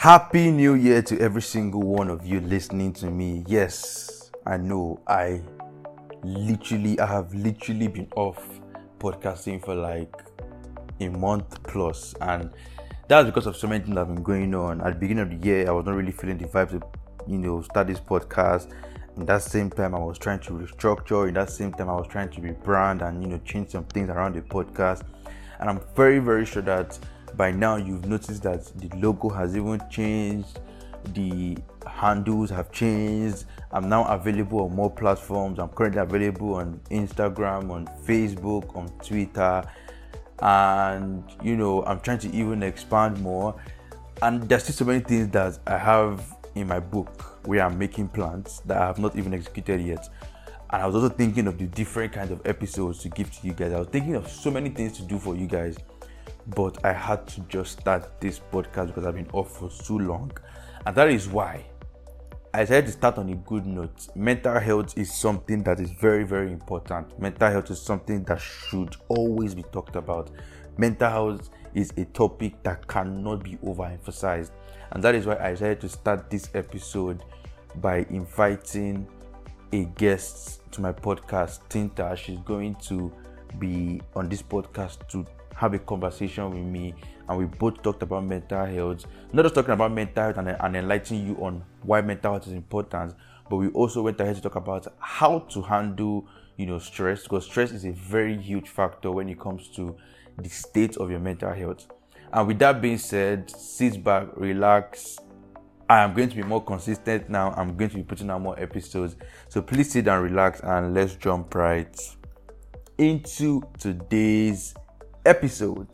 Happy New Year to every single one of you listening to me. Yes, I know I literally, I have literally been off podcasting for like a month plus, and that's because of so many things that have been going on. At the beginning of the year, I was not really feeling the vibe to, you know, start this podcast. In that same time, I was trying to restructure. In that same time, I was trying to rebrand and you know change some things around the podcast. And I'm very, very sure that by now you've noticed that the logo has even changed. The handles have changed. I'm now available on more platforms. I'm currently available on instagram on facebook on twitter. And you know i'm trying to even expand more. And there's still so many things that i have in my book where i'm making plans that i have not even executed yet and i was also thinking of the different kinds of episodes to give to you guys i was thinking of so many things to do for you guys but I had to just start this podcast because I've been off for so long. And that is why I decided to start on a good note. Mental health is something that is very, very important. Mental health is something that should always be talked about. Mental health is a topic that cannot be overemphasized. And that is why I decided to start this episode by inviting a guest to my podcast, Tonta. She's going to be on this podcast to have a conversation with me and we both talked about mental health not just talking about mental health and, and enlightening you on why mental health is important but we also went ahead to talk about how to handle you know stress because stress is a very huge factor when it comes to the state of your mental health and with that being said sit back relax I am going to be more consistent now. I'm going to be putting out more episodes. So please sit down, relax, and let's jump right into today's episode.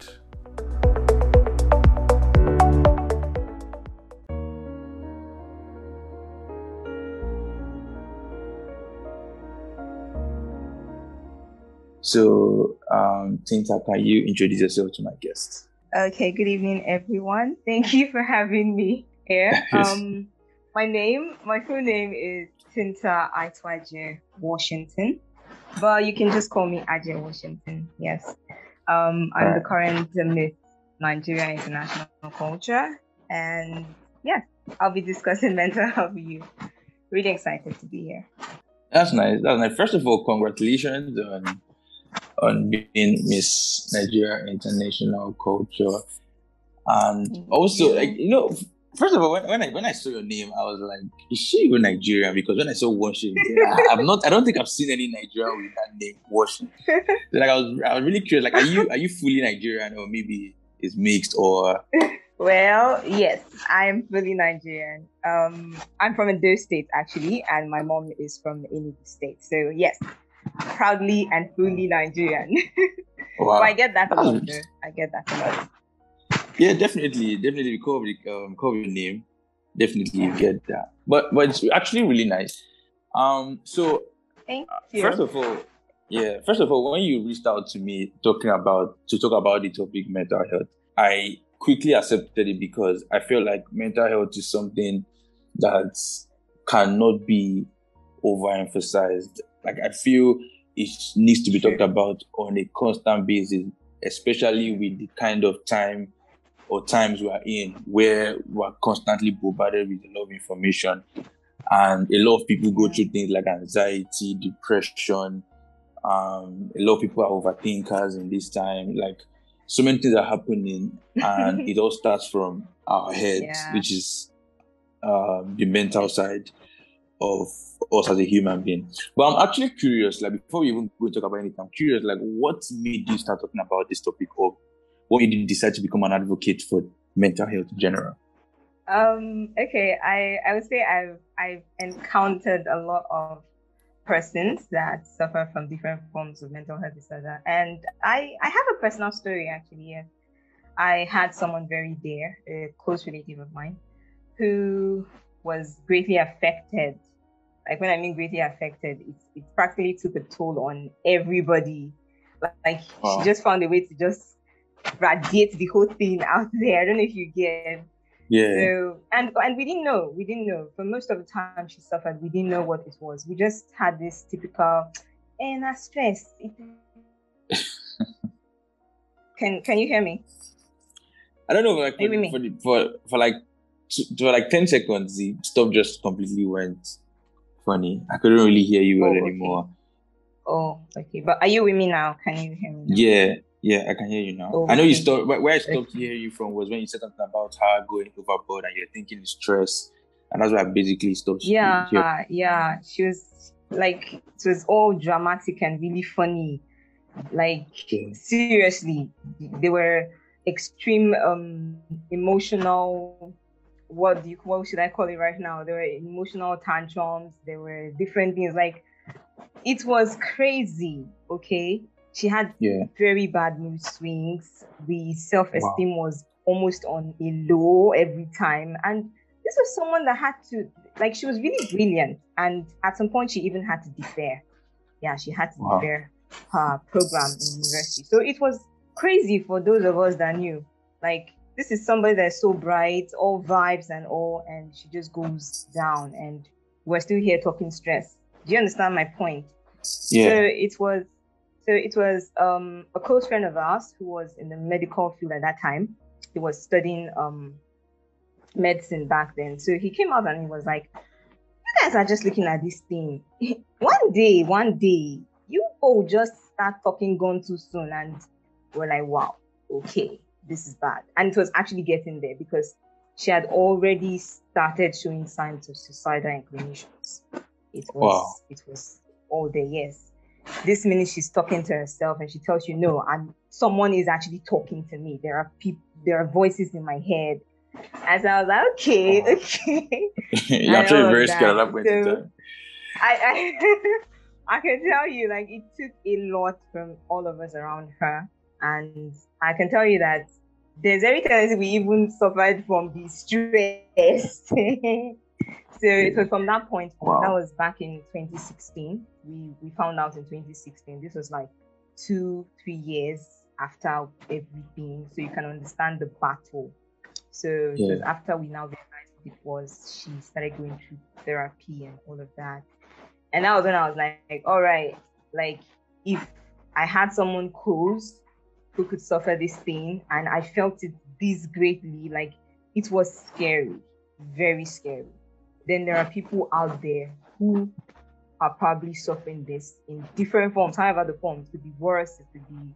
So, um, Tonta, can you introduce yourself to my guest? Okay, good evening, everyone. Thank you for having me here. Um, my name, my full name is Tonta Aituaje Washington, but you can just call me Ajay Washington. Yes. Um, I'm the current Miss Nigeria International Culture, and yes, I'll be discussing mental health with you. Really excited to be here. That's nice. That's nice. First of all, congratulations on on being Miss Nigeria International Culture, and also like you know First of all, when, when I when I saw your name, I was like, "Is she even Nigerian?" Because when I saw Washington, I, am not. I don't think I've seen any Nigerian with that name, Washington. So like I was, I was really curious. Like, are you are you fully Nigerian, or maybe it's mixed, or? Well, yes, I'm fully Nigerian. Um, I'm from Edo State actually, and my mom is from Enugu State. So yes, proudly and fully Nigerian. Wow. so I get that a lot. I get that a lot. Yeah, definitely, definitely. The um, your name, definitely you get that. But but it's actually really nice. Um, so thank you. First of all, yeah. First of all, when you reached out to me talking about to talk about the topic mental health, I quickly accepted it because I feel like mental health is something that cannot be overemphasized. Like I feel it needs to be talked about on a constant basis, especially with the kind of time or times we are in where we're constantly bombarded with a lot of information. And a lot of people go through things like anxiety depression. Um, a lot of people are overthinkers in this time. Like so many things are happening and it all starts from our heads yeah. which is um, the mental side of us as a human being but i'm actually curious like before we even go and talk about anything i'm curious like what made you start talking about this topic of what you decide to become an advocate for mental health in general? Um, okay, I, I would say I've I've encountered a lot of persons that suffer from different forms of mental health disorder. And I, I have a personal story actually. I had someone very dear, a close relative of mine, who was greatly affected. Like when I mean greatly affected, it, it practically took a toll on everybody. Like, like she just found a way to just radiate the whole thing out there. I don't know if you get. Yeah. So and and we didn't know. We didn't know. For most of the time she suffered, we didn't know what it was. We just had this typical and eh, stress. Can Can you hear me? I don't know, like for, for, the- for for like for like ten seconds, the stuff just completely went funny. I couldn't really hear you well Oh, okay. anymore. Oh, okay. But are you with me now? Can you hear me? Now? Yeah, yeah, I can hear you now. I know you stopped. Where I stopped hearing you from was when you said something about her going overboard and you're thinking it's stress, and that's why I basically stopped. Yeah, hearing- yeah. She was like, it was all dramatic and really funny. Like, Okay. seriously, they were extreme um emotional what do you what should I call it right now? There were emotional tantrums, there were different things like it was crazy, okay? She had Yeah. very bad mood swings. The self-esteem was almost on a low every time. And this was someone that had to like she was really brilliant. And at some point she even had to defer. Yeah, she had to Wow. defer her program in university. So it was crazy for those of us that knew. Like this is somebody that's so bright, all vibes and all, and she just goes down and we're still here talking stress. Do you understand my point? Yeah. So it was so it was um a close friend of ours who was in the medical field at that time. He was studying um medicine back then. So he came out and he was like, You guys are just looking at this thing. one day, one day, you all just start talking gone too soon. And we're like, wow, okay, this is bad. And it was actually getting there because she had already started showing signs of suicidal inclinations. It was Wow. it was all there, yes. This minute she's talking to herself and she tells you, no, and someone is actually talking to me. There are people, there are voices in my head. As I was like, okay, Oh. okay. You're actually very scared at that point in So-. I, I I can tell you, like it took a lot from all of us around her, and I can tell you that there's every tendency we even suffered from the stress. so it was from that point. Wow. That was back in 2016. We we found out in 2016. This was like two three years after everything, so you can understand the battle. So it was after we now realized what it was, she started going through therapy and all of that. And that was when I was like, all right, like if I had someone close who could suffer this thing and I felt it this greatly, like it was scary, very scary. Then there are people out there who are probably suffering this in different forms. However, the forms could be worse, it could be,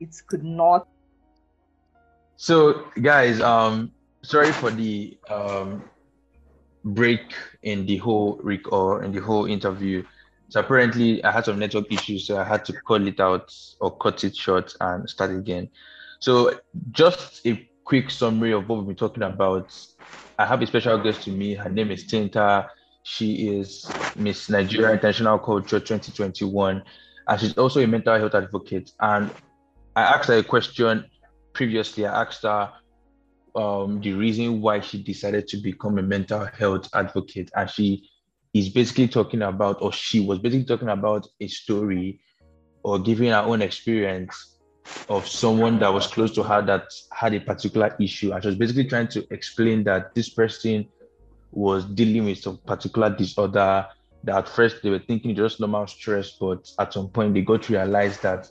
it could not So, guys, um, sorry for the um break in the whole rec or in the whole interview. So apparently, I had some network issues, so I had to call it out or cut it short and start again. So, just a quick summary of what we've been talking about. I have a special guest to me. Her name is Tonta. She is Miss Nigeria International Culture 2021, and she's also a mental health advocate. And I asked her a question previously. I asked her um, the reason why she decided to become a mental health advocate, and she is basically talking about, or she was basically talking about a story or giving her own experience of someone that was close to her that had a particular issue. And she was basically trying to explain that this person was dealing with some particular disorder that at first they were thinking just normal stress, but at some point they got to realize that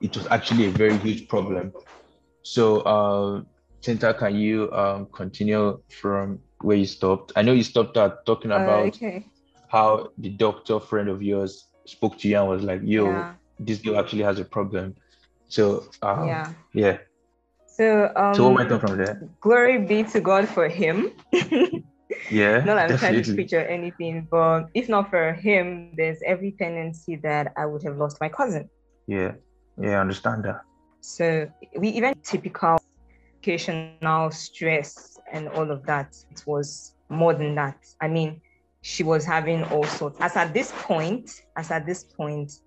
it was actually a very huge problem. So, uh, Tonta, can you um, continue from where you stopped? I know you stopped at talking Uh, about okay. how the doctor friend of yours spoke to you and was like, "Yo, Yeah. this girl actually has a problem." So, um, Yeah. yeah. So um So what went on from there? glory be to God for him. Yeah, not that I'm trying to definitely. preach or anything, but if not for him, there's every tendency that I would have lost my cousin. Yeah, yeah, I understand that. So we even typical occasional stress and all of that. It was more than that. I mean, she was having all sorts. As at this point, as at this point,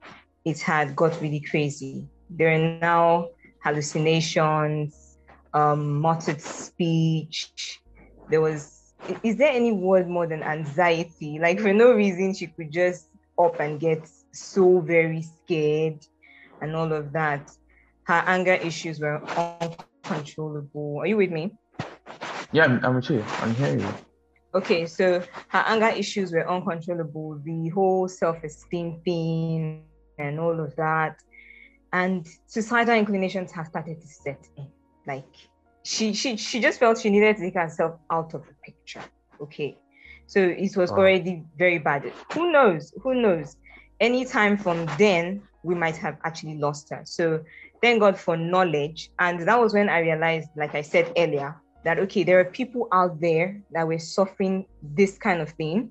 it had got really crazy. There are now hallucinations, um, muttered speech. There was, is there any word more than anxiety? Like for no reason, she could just up and get so very scared, and all of that her anger issues were uncontrollable. Are you with me? Yeah, I'm, I'm with you. I'm hearing you. Okay, so her anger issues were uncontrollable. The whole self esteem thing and all of that. and suicidal inclinations have started to set in. Like she she she just felt she needed to take herself out of the picture. Okay. So it was already very bad. Who knows? Who knows? Anytime from then, we might have actually lost her. So thank God for knowledge. And that was when I realized, like I said earlier, that okay, there are people out there that were suffering this kind of thing,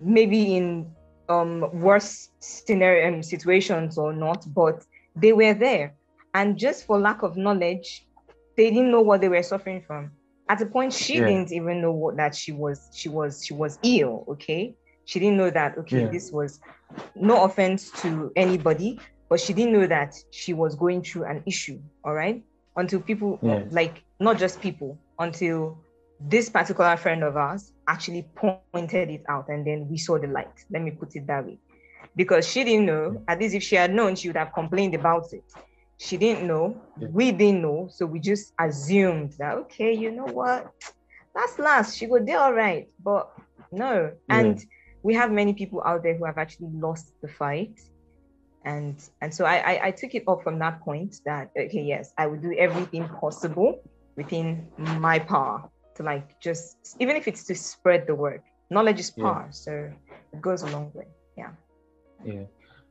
maybe in um worse scenario um, situations or not, but they were there. And just for lack of knowledge, they didn't know what they were suffering from. At the point, she yeah. didn't even know what that she was she was she was ill. Okay, she didn't know that. Okay, yeah. this was no offense to anybody, but she didn't know that she was going through an issue. All right, until people yeah. like not just people until this particular friend of ours actually pointed it out and then we saw the light. Let me put it that way. Because she didn't know at least if she had known she would have complained about it. She didn't know we didn't know so we just assumed that okay you know what? That's last she would do all right but no. Yeah. and we have many people out there who have actually lost the fight. And and so I, I, I took it up from that point that okay yes i would do everything possible within my power to like just even if it's to spread the word knowledge is power yeah. so it goes a long way yeah yeah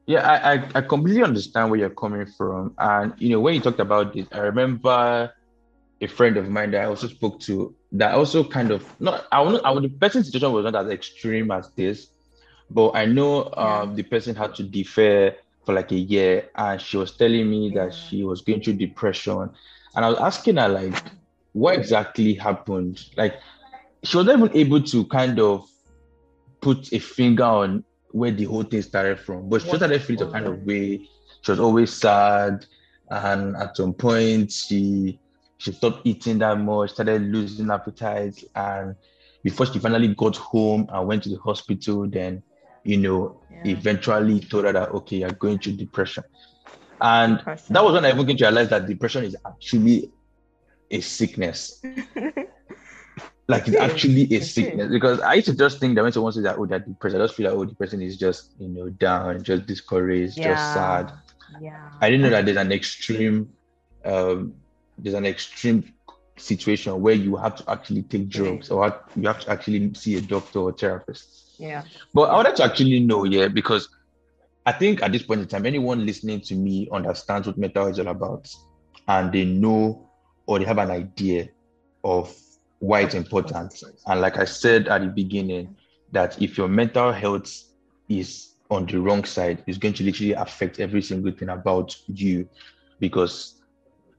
yeah, I, I, I completely understand where you're coming from. And you know, when you talked about this, I remember a friend of mine that I also spoke to that also kind of not I would I would the person's situation was not as extreme as this, but I know um yeah. the person had to defer for like a year and she was telling me yeah. that she was going through depression. And I was asking her like what exactly happened? Like she was even able to kind of put a finger on where the whole thing started from. But she started feeling a kind of way. She was always sad, and at some point she she stopped eating that much, started losing appetite, and before she finally got home and went to the hospital, then you know yeah. eventually told her that okay, you're going through depression. And depression. that was when I even came to realize that depression is actually a sickness. like it's actually a sickness because I used to just think that when someone says that oh they're depressed, I just feel like oh the person is just you know down, just discouraged, yeah. just sad. Yeah. I didn't know that there's an extreme um there's an extreme situation where you have to actually take drugs or you have to actually see a doctor or therapist. Yeah. But I wanted to actually know, yeah, because I think at this point in time, anyone listening to me understands what mental health is all about and they know or they have an idea of why it's important. And like I said at the beginning, that if your mental health is on the wrong side, it's going to literally affect every single thing about you because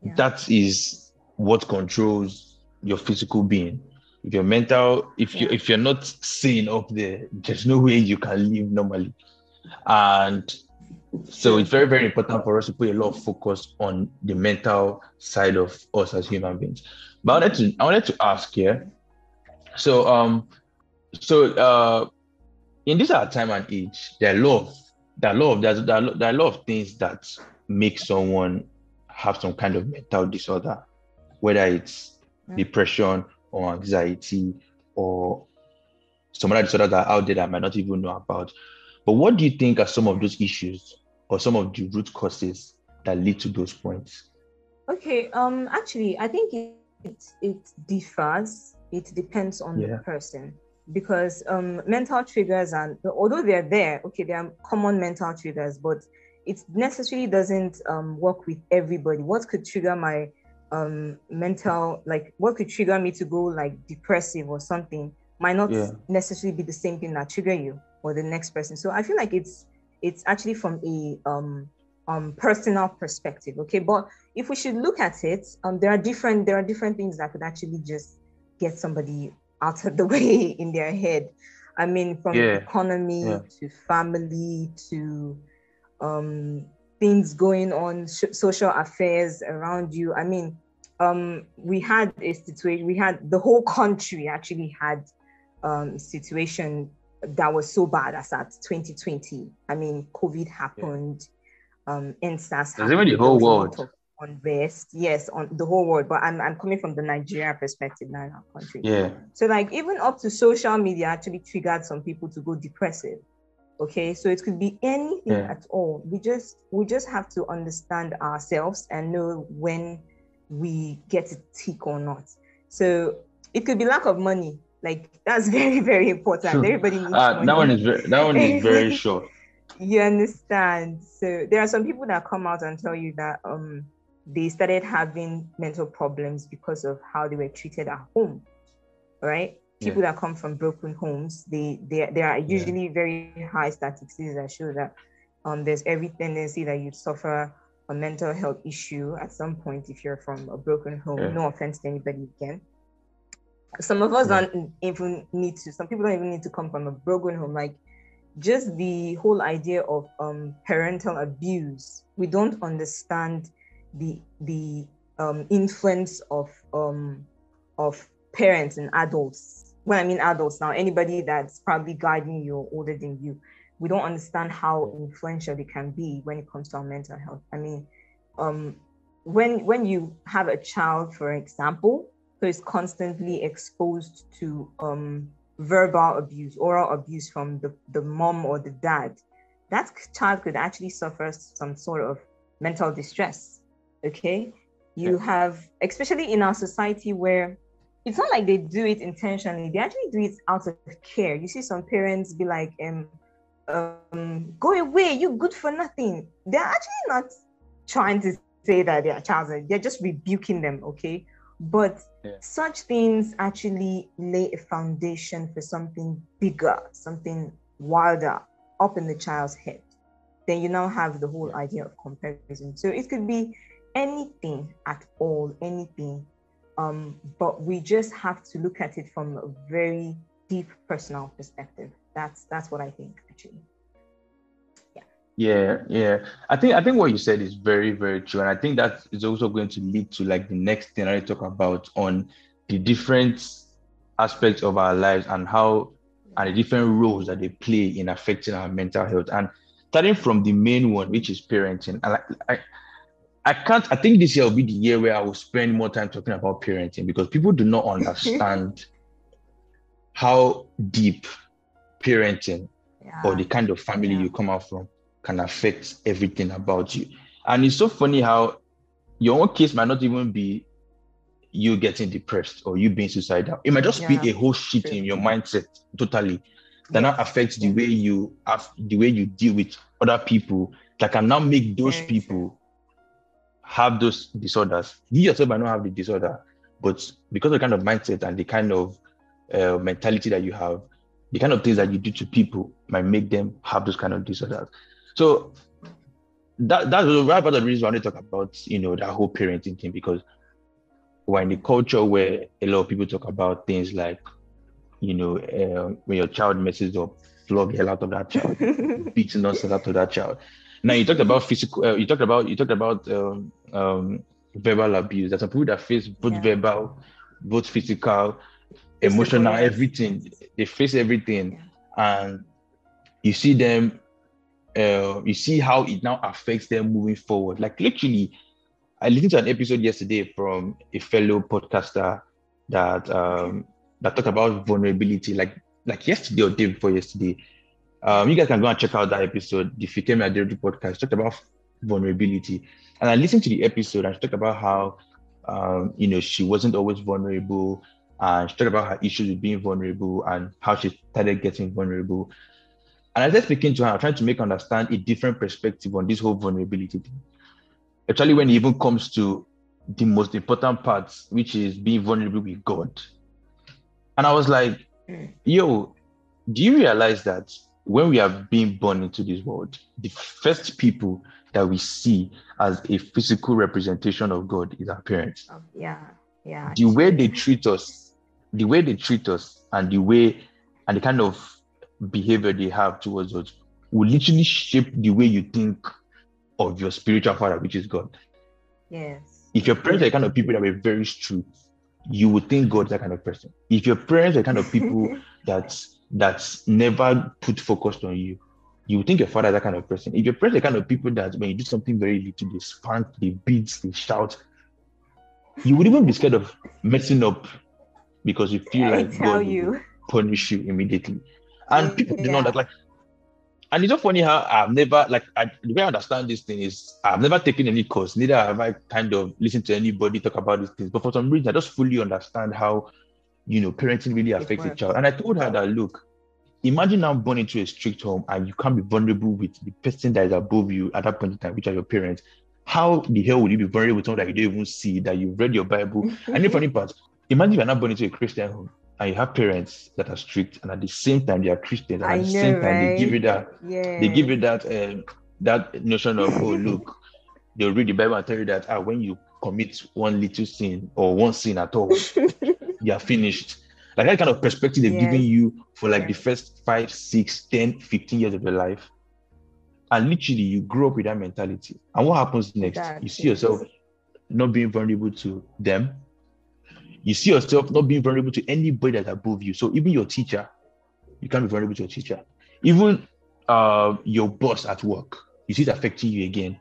yeah. that is what controls your physical being. If your mental, if you if you're not sane up there, there's no way you can live normally. And so it's very, very important for us to put a lot of focus on the mental side of us as human beings. But I wanted to I wanted to ask here. So um so uh in this our time and age, there are a lot of there are a lot of there are, there are a lot of things that make someone have some kind of mental disorder, whether it's mm. depression or anxiety or some other disorders that are out there that I might not even know about. But what do you think are some of those issues or some of the root causes that lead to those points? Okay, um, actually, I think it it, it differs. It depends on yeah. the person because um, mental triggers and although they're there, okay, they are common mental triggers, but it necessarily doesn't um, work with everybody. What could trigger my um, mental, like what could trigger me to go like depressive or something, might not yeah. necessarily be the same thing that trigger you or the next person. So I feel like it's it's actually from a um, um, personal perspective. Okay, but if we should look at it, um, there are different there are different things that could actually just get somebody out of the way in their head. I mean, from yeah. economy yeah. to family to um, things going on, sh- social affairs around you. I mean, um, we had a situation. We had the whole country actually had um, situation that was so bad as at 2020. I mean, COVID happened, yeah. um, EndSARS happened. Even the whole world. Unrest, yes, on the whole world. But I'm, I'm coming from the Nigeria perspective now in our country. Yeah. So like even up to social media actually triggered some people to go depressive. Okay, so it could be anything Yeah. at all. We just we just have to understand ourselves and know when we get it tick or not. So it could be lack of money. Like that's very very important. True. Everybody needs Uh, money. that one is very, that one is very short. you understand so there are some people that come out and tell you that um they started having mental problems because of how they were treated at home right people that come from broken homes they they there are usually very high statistics that show that um there's every tendency that you'd suffer a mental health issue at some point if you're from a broken home Yeah. no offense to anybody again some of us Yeah. don't even need to some people don't even need to come from a broken home. Like just the whole idea of um, parental abuse we don't understand the the um, influence of um, of parents and adults. When i mean adults now anybody that's probably guiding you or older than you we don't understand how influential they can be when it comes to our mental health. I mean um, when when you have a child for example who is constantly exposed to um, verbal abuse, oral abuse from the, the mom or the dad, that child could actually suffer some sort of mental distress. Okay. You Yeah. have, especially in our society where it's not like they do it intentionally, they actually do it out of care. You see some parents be like, um, um, go away, you good for nothing. They're actually not trying to say that their child, they're just rebuking them, okay? But Yeah. such things actually lay a foundation for something bigger, something wilder up in the child's head. Then you now have the whole idea of comparison. So it could be anything at all, anything. Um, but we just have to look at it from a very deep personal perspective. That's that's what I think actually. Yeah, yeah. I think I think what you said is very, very true. And I think that is also going to lead to like the next thing I talk about on the different aspects of our lives and how and the different roles that they play in affecting our mental health. And starting from the main one, which is parenting. And like I I can't I think this year will be the year where I will spend more time talking about parenting because people do not understand how deep parenting Yeah. or the kind of family Yeah. you come out from can affect everything about you. And it's so funny how your own case might not even be you getting depressed or you being suicidal. It might just Yeah, be a whole shit true. in your mindset totally that now Yes, affects the way you have the way you deal with other people that can now make those people have those disorders. You yourself might not have the disorder, but because of the kind of mindset and the kind of uh, mentality that you have, the kind of things that you do to people might make them have those kind of disorders. So that that's right of the reason why I want to talk about you know that whole parenting thing because we're in a culture where a lot of people talk about things like you know uh, when your child messes up, flog the hell out of that child, beat nonsense out of that child. Now you talked about physical. Uh, you talked about you talked about um, um, verbal abuse. There's some people that face both Yeah. verbal, both physical, emotional, everything. They face everything, and you see them. Uh, you see how it now affects them moving forward. Like literally, I listened to an episode yesterday from a fellow podcaster that um, that talked about vulnerability. Like like yesterday or day before yesterday. Um, you guys can go and check out that episode, the Fikemi Aderitu podcast, talked about vulnerability. And I listened to the episode and she talked about how, um, you know, she wasn't always vulnerable. And she talked about her issues with being vulnerable and how she started getting vulnerable. And I was speaking to her, trying to make her understand a different perspective on this whole vulnerability thing. Actually, when it even comes to the most important parts, which is being vulnerable with God. And I was like, yo, do you realize that when we are being born into this world, the first people that we see as a physical representation of God is our parents. Oh, yeah, yeah. The way they treat us, the way they treat us, and the way and the kind of behavior they have towards us will literally shape the way you think of your spiritual father, which is God. Yes. If your parents are the kind of people that were very strict, you would think God's that kind of person. If your parents are the kind of people that that's never put focus on you, you would think your father is that kind of person. If your parents are the kind of people that when you do something very little, they spank, they beat, they shout, you would even be scared of messing up because you feel I like God will punish you immediately. And people do Yeah. that, like, and it's so funny how I've never like I, the way I understand this thing is I've never taken any course, neither have I kind of listened to anybody talk about these things. But for some reason, I just fully understand how you know parenting really affects a child. And I told her that look, imagine now born into a strict home and you can't be vulnerable with the person that is above you at that point in time, which are your parents. How the hell would you be vulnerable with someone that you don't even see, that you've read your Bible? and the funny part, imagine you're not born into a Christian home and you have parents that are strict and at the same time they are Christians and I at the know, same time right? they give you that Yeah. they give you that um, that notion of oh look they'll read the bible and tell you that ah, when you commit one little sin or one sin at all you are finished like that kind of perspective they've Yes. given you for like the first five six 10 15 years of your life and literally you grow up with that mentality and what happens next you see Exactly. yourself not being vulnerable to them you see yourself not being vulnerable to anybody that's above you. So even your teacher, you can't be vulnerable to your teacher. Even uh, your boss at work, you see it affecting you again.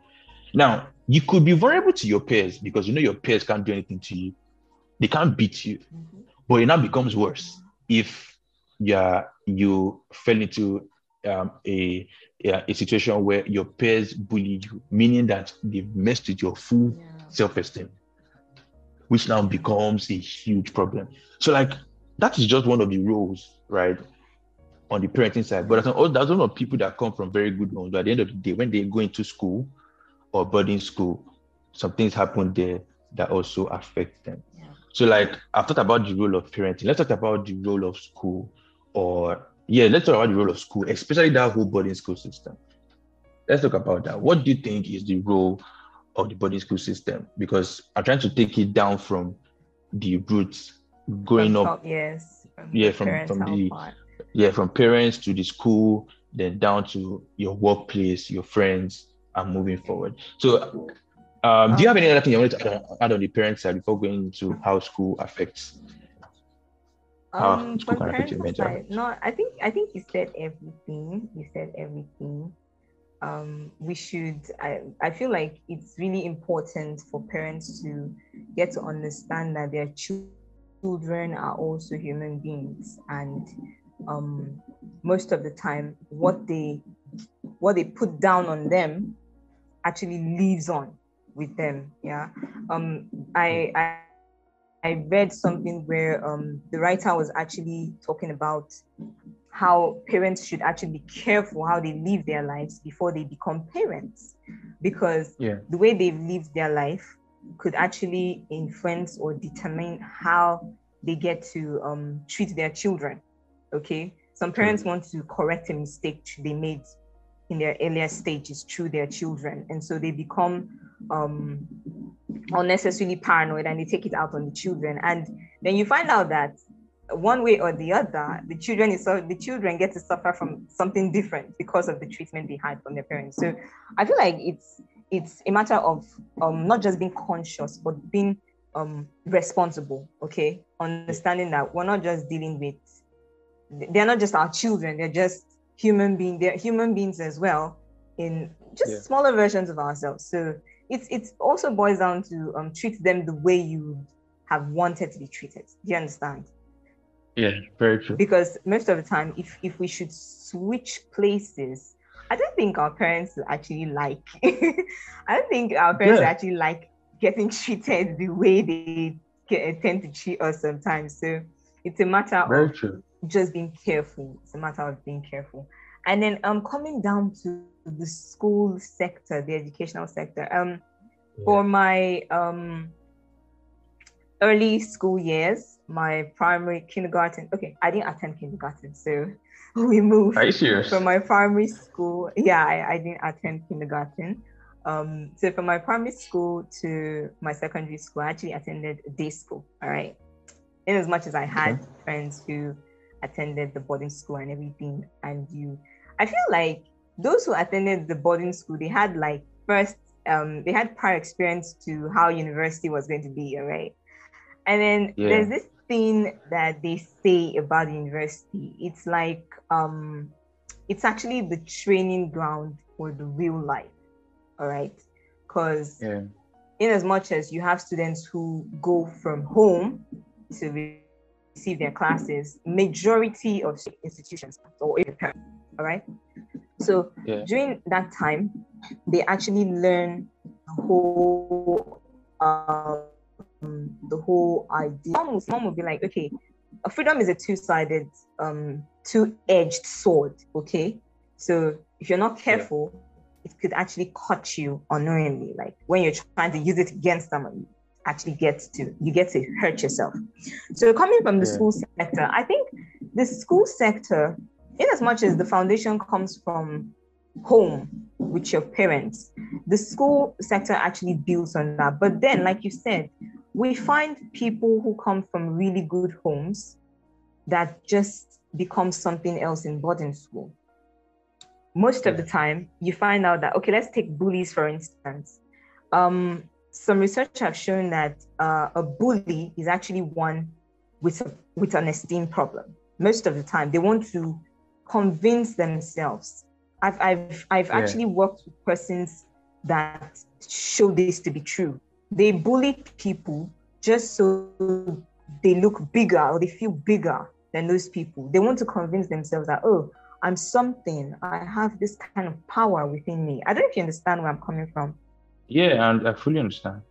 Now, you could be vulnerable to your peers because you know your peers can't do anything to you. They can't beat you. Mhm. But it now becomes worse if yeah, you fell into um, a, a a situation where your peers bully you, meaning that they've messed with your full Yeah. self-esteem, which now becomes a huge problem. So, like, that is just one of the roles, right, on the parenting side. But there's also there's a lot of people that come from very good homes. But at the end of the day, when they go into school or boarding school, some things happen there that also affect them. Yeah. So, like, I've talked about the role of parenting. Let's talk about the role of school, or yeah, let's talk about the role of school, especially that whole boarding school system. Let's talk about that. What do you think is the role of the boarding school system? Because I'm trying to take it down from the roots, growing From up, top- yes. Yeah, from- from the- part. yeah, from parents to the school, then down to your workplace, your friends, and moving forward. So, um, do you have any other thing you wanted to add on, add on the parent side before going into how school affects? Um, school from can affect your mental side, no, I think I think you said everything. You said everything. Um, we should. I I feel like it's really important for parents to get to understand that their children are also human beings, and um, most of the time, what they what they put down on them actually lives on with them. Yeah. Um, I I I read something where um, the writer was actually talking about how parents should actually be careful how they live their lives before they become parents, because Yeah. the way they've lived their life could actually influence or determine how they get to um, treat their children. Okay, some parents want to correct a mistake they made in their earlier stages through their children, and so they become um, unnecessarily paranoid and they take it out on the children. And then you find out that one way or the other, the children is so the children get to suffer from something different because of the treatment they had from their parents. So I feel like it's it's a matter of um not just being conscious but being um responsible, okay? Understanding that we're not just dealing with they're not just our children, they're just human beings, they're human beings as well in just Yeah. smaller versions of ourselves. So it's it's also boils down to um treat them the way you have wanted to be treated. Do you understand? Yeah, very true. Because most of the time, if if we should switch places, I don't think our parents actually like. I don't think our parents Yeah. actually like getting treated the way they get, tend to treat us sometimes. So it's a matter Very of true. just being careful. It's a matter of being careful. And then um coming down to the school sector, the educational sector. Um for my um early school years, my primary kindergarten. Okay, I didn't attend kindergarten, so we moved Are you serious? from my primary school. Yeah, I, I didn't attend kindergarten. Um, so from my primary school to my secondary school, I actually attended day school. All right. In as much as I had friends who attended the boarding school and everything, and you, I feel like those who attended the boarding school, they had like first, um, they had prior experience to how university was going to be. All right. And then Yeah. there's this thing that they say about university. It's like um it's actually the training ground for the real life. All right. Because Yeah. in as much as you have students who go from home to re- receive their classes, majority of institutions or parents, all right. So yeah. during that time, they actually learn the whole um, the whole idea. Mom will, mom will be like, okay, freedom is a two-sided, um, two-edged sword. Okay, so if you're not careful, yeah. it could actually cut you unknowingly. Like when you're trying to use it against someone, actually get to you get to hurt yourself. So coming from the yeah. school sector, I think the school sector, in as much as the foundation comes from home with your parents, the school sector actually builds on that. But then, like you said, we find people who come from really good homes that just become something else in boarding school. Most of the time, you find out that, okay, let's take bullies for instance. Um, some research have shown that uh, a bully is actually one with, a, with an esteem problem. Most of the time, they want to convince themselves. I've, I've, I've yeah. actually worked with persons that show this to be true. They bully people just so they look bigger or they feel bigger than those people. They want to convince themselves that, oh, I'm something. I have this kind of power within me. I don't know if you understand where I'm coming from. Yeah, and I fully understand.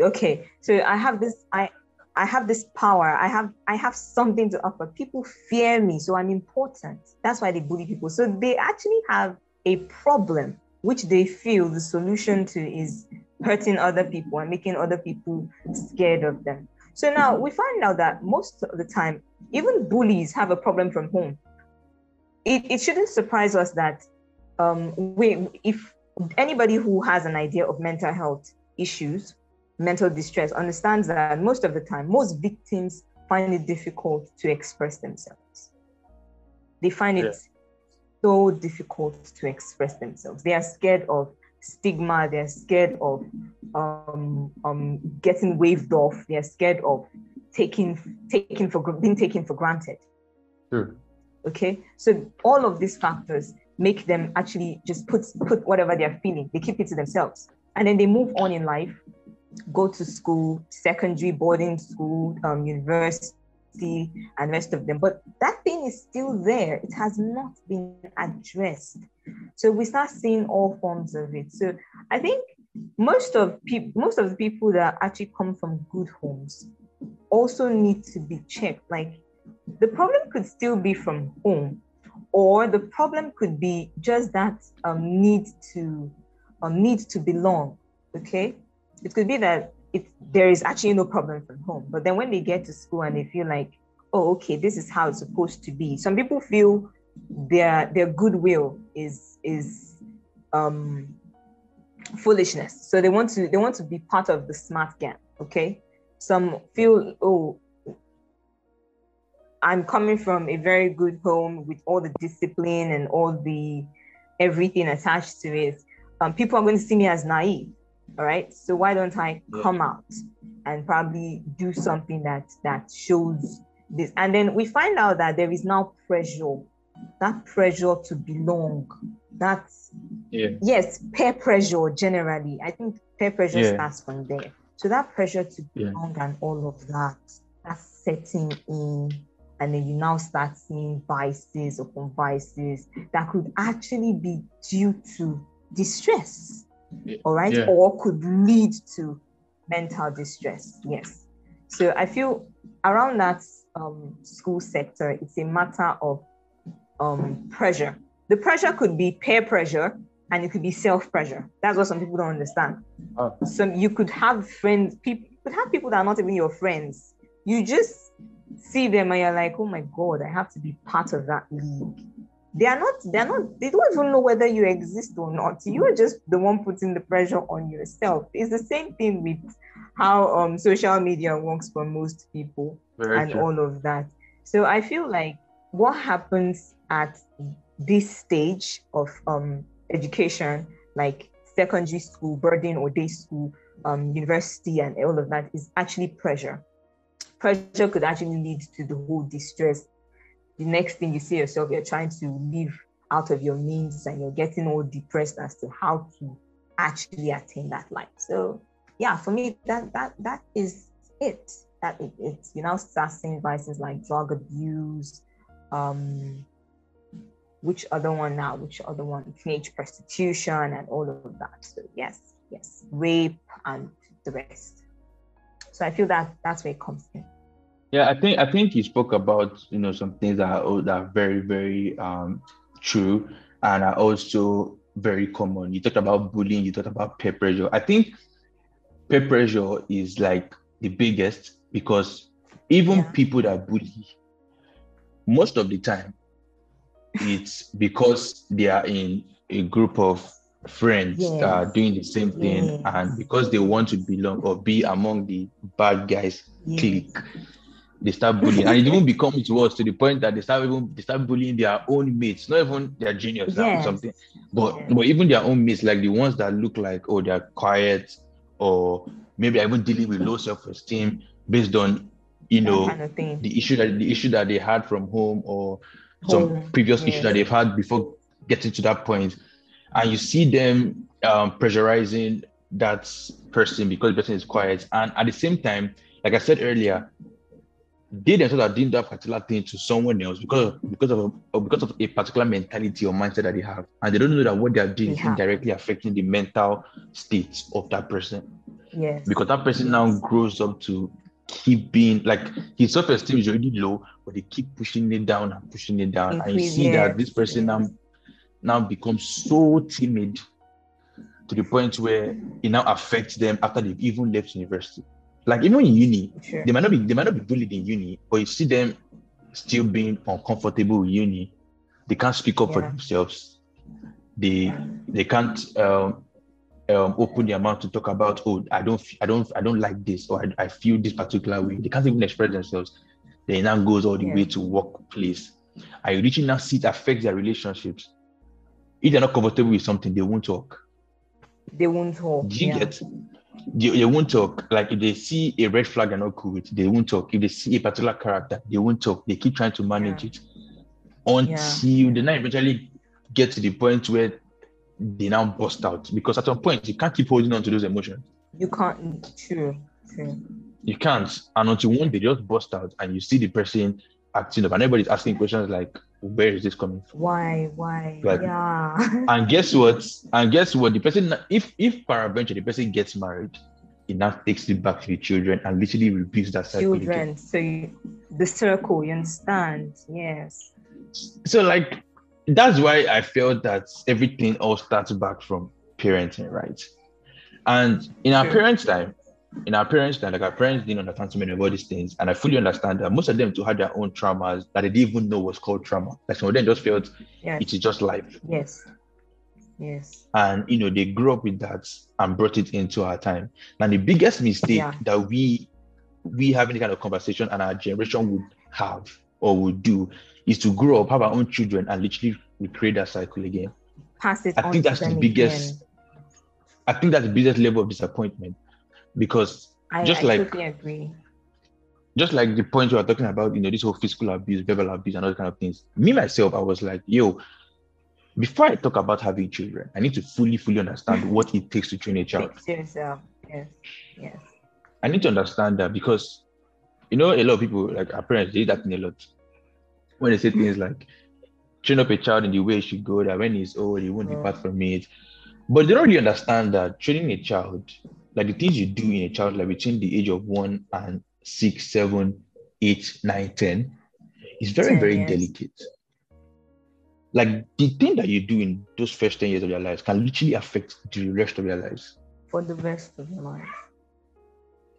Okay, so I have this. I I have this power. I have I have something to offer. People fear me, so I'm important. That's why they bully people. So they actually have a problem which they feel the solution to is hurting other people and making other people scared of them. So now we find out that most of the time, even bullies have a problem from home. It, it shouldn't surprise us that um, we, if anybody who has an idea of mental health issues, mental distress, understands that most of the time, most victims find it difficult to express themselves. They find it yeah. So difficult to express themselves. They are scared of stigma. They're scared of um, um, getting waved off. They're scared of taking taking for being taken for granted. Sure. Okay, so all of these factors make them actually just put put whatever they're feeling, they keep it to themselves, and then they move on in life, go to school, secondary, boarding school, um, university, and rest of them. But that thing is still there. It has not been addressed. So we start seeing all forms of it. So I think most of people, most of the people that actually come from good homes, also need to be checked. Like the problem could still be from home, or the problem could be just that um, need to um, need to belong. Okay, it could be that it there is actually no problem from home, but then when they get to school and they feel like, oh, okay, this is how it's supposed to be. Some people feel their their goodwill is is um, foolishness, so they want to they want to be part of the smart gang. Okay, some feel oh I'm coming from a very good home with all the discipline and all the everything attached to it. Um, people are going to see me as naive. All right. So why don't I come out and probably do something that that shows this? And then we find out that there is now pressure, that pressure to belong. That's yeah. yes, peer pressure generally. I think peer pressure yeah. starts from there. So that pressure to belong yeah. and all of that, that's setting in and then you now start seeing vices upon vices that could actually be due to distress all right? Yeah. or could lead to mental distress. Yes. So i feel around that um, school sector it's a matter of um, pressure. The pressure could be peer pressure and it could be self pressure. That's what some people don't understand. Oh. so you could have friends people could have people that are not even your friends. You just see them and you're like, oh my God, I have to be part of that league. They are not, they're not, they don't even know whether you exist or not. You are just the one putting the pressure on yourself. It's the same thing with how um social media works for most people Very and true. all of that. So I feel like what happens at this stage of um education, like secondary school, boarding or day school, um, university, and all of that, is actually pressure pressure could actually lead to the whole distress. The next thing you see yourself, you're trying to live out of your means and you're getting all depressed as to how to actually attain that life. So yeah, for me, that that that is it. That it, it you now start seeing vices like drug abuse, um, which other one now, which other one, teenage prostitution and all of that. So yes, yes, rape and the rest. So I feel that that's where it comes in. Yeah, I think I think you spoke about you know some things that are that are very very um, true and are also very common. You talked about bullying, you talked about peer pressure. I think peer pressure is like the biggest because even yeah. people that bully, most of the time, it's because they are in a group of friends yes. that are doing the same thing yes. and because they want to belong or be among the bad guys yes. clique they start bullying and it even becomes worse to the point that they start even they start bullying their own mates not even their juniors yes. something but yes. but even their own mates like the ones that look like oh they're quiet or maybe even dealing with low self-esteem based on you know kind of the issue that the issue that they had from home or home. some previous yes. issue that they've had before getting to that point and you see them um, pressurizing that person because the person is quiet and at the same time like i said earlier they themselves are doing that particular thing to someone else because of, because of a, because of a particular mentality or mindset that they have, and they don't know that what they are doing is indirectly affecting the mental state of that person. Yes. Because that person now grows up to keep being like his self-esteem is already low, but they keep pushing it down and pushing it down, and you see yes. that this person yes. now now becomes so timid to the point where it now affects them after they've even left university. Like even in uni, sure. they might not be they might not be bullied in uni, but you see them still being uncomfortable with uni. They can't speak up yeah. for themselves. They they can't um, um, open their mouth to talk about oh I don't I don't I don't like this or I, I feel this particular way. They can't even express themselves. Then now goes all the yeah. way to workplace. Are you reaching now see it affects their relationships? If they're not comfortable with something, they won't talk. They won't talk. Do you yeah. get? They, they won't talk. Like if they see a red flag and not cool with, they won't talk. If they see a particular character, they won't talk. They keep trying to manage yeah. it until yeah. they now eventually get to the point where they now bust out. Because at some point you can't keep holding on to those emotions. You can't. True. True. You can't. And until one day they just bust out and you see the person acting up and everybody's asking questions like where is this coming from? Why? Why? Like, yeah. and guess what? And guess what? The person, if if peradventure the person gets married, it now takes it back to the children and literally repeats that cycle. Children. Again. So you, the circle, you understand? Yes. So like that's why I felt that everything all starts back from parenting, right? And in our parents' time, in our parents' time, like our parents didn't understand so many of all these things. And I fully understand that most of them too had their own traumas that they didn't even know was called trauma. Like some of them just felt yes. it is just life. Yes. Yes. And you know, they grew up with that and brought it into our time. And the biggest mistake yeah. that we we have any kind of conversation and our generation would have or would do is to grow up, have our own children, and literally recreate that cycle again. Pass it I think that's the biggest. Again. I think that's the biggest level of disappointment because I, just I like totally agree. Just like the point you are talking about, you know, this whole physical abuse, verbal abuse, and all kind of things. Me myself, I was like, yo, before I talk about having children, I need to fully, fully understand what it takes to train a child. Yourself. Yes. Yes. I need to understand that because you know a lot of people like our parents they that in a lot. When they say things like train up a child in the way he should go, that when he's old, he won't depart from it. But they don't really understand that training a child like the things you do in a child like between the age of one and six, seven, eight, nine, ten, is very, 10 very years. delicate. Like the thing that you do in those first 10 years of your lives can literally affect the rest of their lives. For the rest of your life.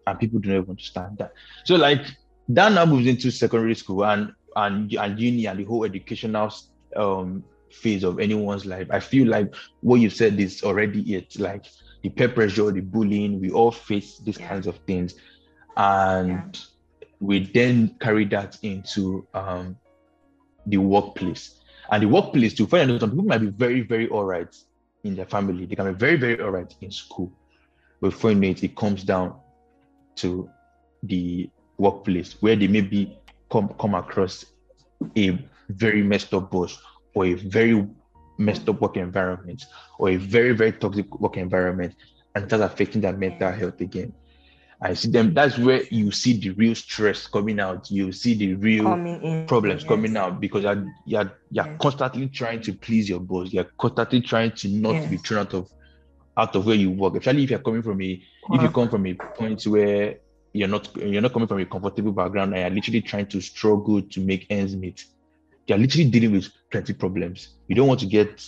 And people do not even understand that. So like that now moves into secondary school and and and uni and the whole educational um phase of anyone's life. I feel like what you said is already it. Like the peer pressure, the bullying, we all face these yeah. kinds of things. And yeah. we then carry that into um, the workplace. And the workplace, to find out some people might be very, very all right in their family. They can be very, very all right in school. But before you it, it comes down to the workplace where they maybe come come across a very messed up boss or a very messed up work environment or a very, very toxic work environment and start affecting their mental health again. I see them. That's where you see the real stress coming out. You see the real Coming in, problems yes. coming out because you're you're, you're Yes. constantly trying to please your boss. You're constantly trying to not be thrown out of out of where you work. Especially if you're coming from a if you come from a point where you're not you're not coming from a comfortable background and you're literally trying to struggle to make ends meet. You're literally dealing with plenty problems. You don't want to get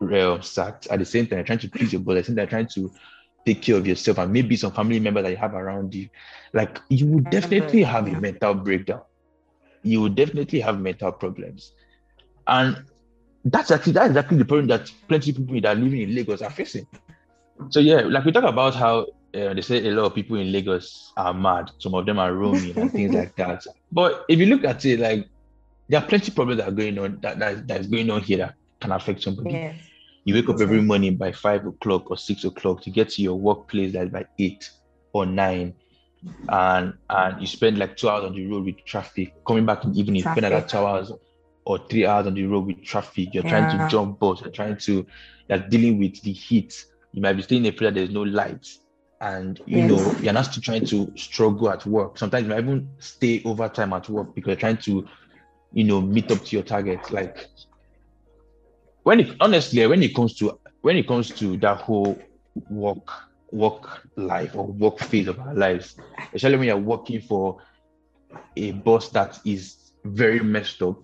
uh, sacked at the same time. You're trying to please your boss. At the same time, trying to take care of yourself and maybe some family member that you have around you. Like you will definitely have a mental breakdown. You will definitely have mental problems. And that's actually that's exactly the problem that plenty of people that are living in Lagos are facing. So yeah, like we talk about how uh, they say a lot of people in Lagos are mad. Some of them are roaming and things like that. But if you look at it, like there are plenty of problems that are going on that, that that's going on here that can affect somebody. Yes. You wake up every morning by five o'clock or six o'clock to get to your workplace that's by eight or nine. And and you spend like two hours on the road with traffic. Coming back in the evening, you spend another two hours or three hours on the road with traffic. You're trying to jump bus, you're trying to you're dealing with the heat. You might be staying in a place that there's no lights. And you Yes. know, you're not still trying to struggle at work. Sometimes you might even stay overtime at work because you're trying to, you know, meet up to your target. Like when it honestly when it comes to when it comes to that whole work work life or work phase of our lives especially when you're working for a boss that is very messed up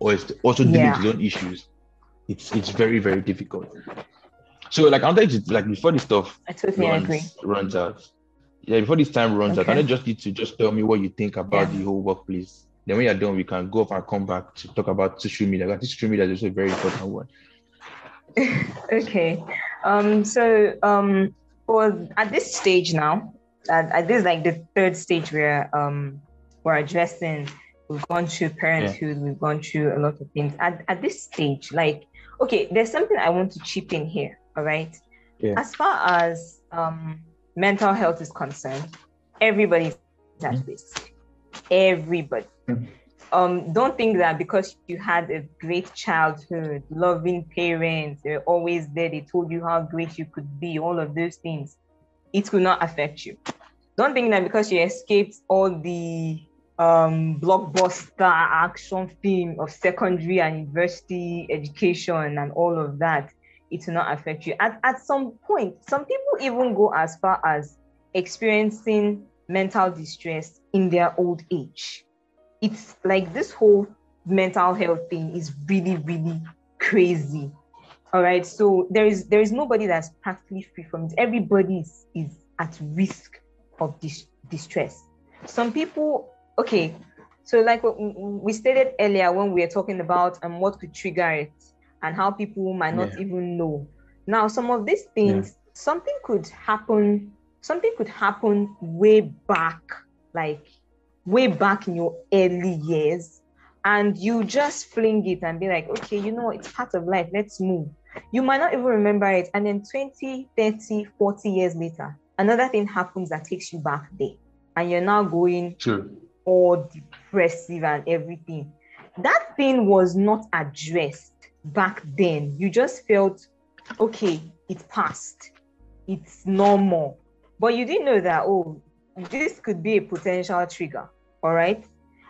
or is also dealing Yeah. with his own issues it's it's very very difficult so like i wanted to like before this stuff I totally agree. runs, runs out yeah before this time runs out Okay. i just need to just tell me what you think about Yeah. the whole workplace then when you're done we can go off and come back to talk about social media because social media is also a very important one okay. Um, so um, for at this stage now, at, at this like the third stage where um we're addressing, we've gone through parenthood, we've gone through a lot of things. At, at this stage, like okay, there's something I want to chip in here. All right. Yeah. As far as um mental health is concerned, everybody's at Mhm. risk. Everybody. Mhm. Um, don't think that because you had a great childhood, loving parents, they're always there, they told you how great you could be, all of those things, it will not affect you. Don't think that because you escaped all the um, blockbuster action film of secondary and university education and all of that, it will not affect you. At, at some point, some people even go as far as experiencing mental distress in their old age. It's like this whole mental health thing is really, really crazy. All right. So there is there is nobody that's practically free from it. Everybody is, is at risk of dis- distress. Some people, okay. So like what we- stated earlier when we were talking about um, what could trigger it and how people might not Yeah. even know. Now, some of these things, something could happen. Something could happen way back, like way back in your early years, and you just fling it and be like, okay, you know, it's part of life. Let's move. You might not even remember it. And then 20, 30, 40 years later, another thing happens that takes you back there. And you're now going True. all depressive and everything. That thing was not addressed back then. You just felt, okay, it passed. It's normal. But you didn't know that, oh, this could be a potential trigger. All right.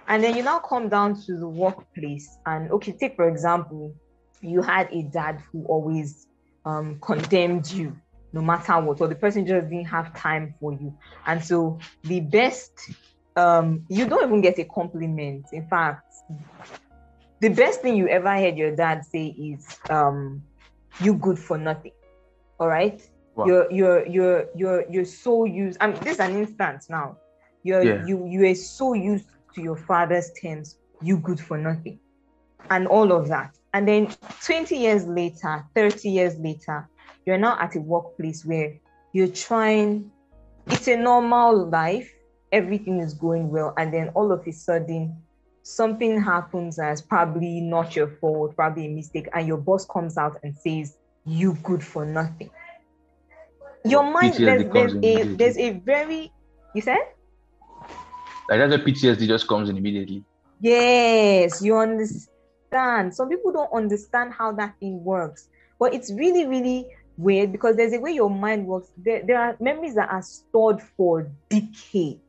And then you now come down to the workplace. And okay, take for example, you had a dad who always um, condemned you no matter what, or the person just didn't have time for you. And so the best um you don't even get a compliment in fact the best thing you ever heard your dad say is um you good for nothing all right Wow. you're you're you're you're you're so used i mean this is an instance now you're Yeah. you you are so used to your father's terms you good for nothing and all of that and then 20 years later 30 years later you're now at a workplace where you're trying it's a normal life everything is going well and then all of a sudden something happens that's probably not your fault probably a mistake and your boss comes out and says you good for nothing your mind PTSD there's, there's a there's a very you said Like that's where PTSD just comes in immediately. Yes, you understand. Some people don't understand how that thing works, but it's really, really weird because there's a way your mind works. There, there are memories that are stored for decades.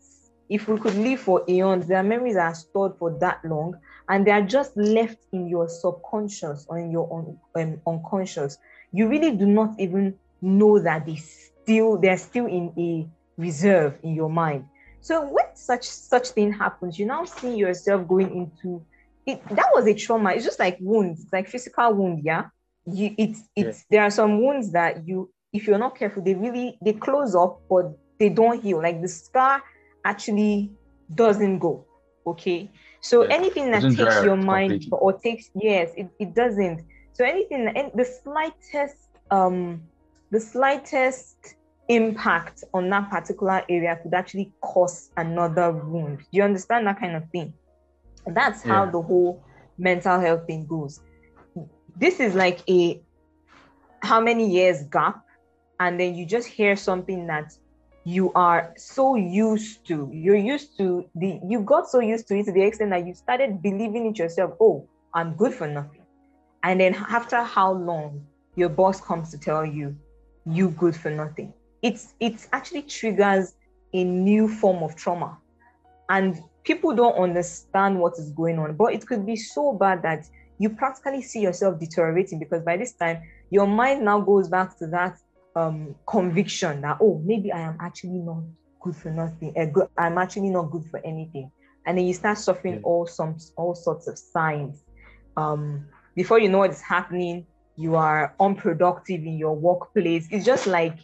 If we could live for eons, there are memories that are stored for that long, and they are just left in your subconscious or in your un, um, unconscious. You really do not even know that they still they're still in a reserve in your mind. So when such such thing happens, you now see yourself going into it. That was a trauma. It's just like wounds, like physical wound, yeah. You it's it's yeah. there are some wounds that you if you're not careful, they really they close up, but they don't heal. Like the scar actually doesn't go. Okay. So yeah. anything that takes your mind completely. or takes yes, it, it doesn't. So anything and the slightest um the slightest impact on that particular area could actually cause another wound. Do you understand that kind of thing? That's how the whole mental health thing goes. This is like a how many years gap, and then you just hear something that you are so used to. You're used to the you got so used to it to the extent that you started believing it yourself. Oh, I'm good for nothing. And then after how long your boss comes to tell you you good for nothing. It's it actually triggers a new form of trauma. And people don't understand what is going on but it could be so bad that you practically see yourself deteriorating because by this time your mind now goes back to that um, conviction that oh maybe i am actually not good for nothing uh, good, i'm actually not good for anything. And then you start suffering yeah. all some all sorts of signs. Um, before you know what is happening you are unproductive in your workplace. It's just like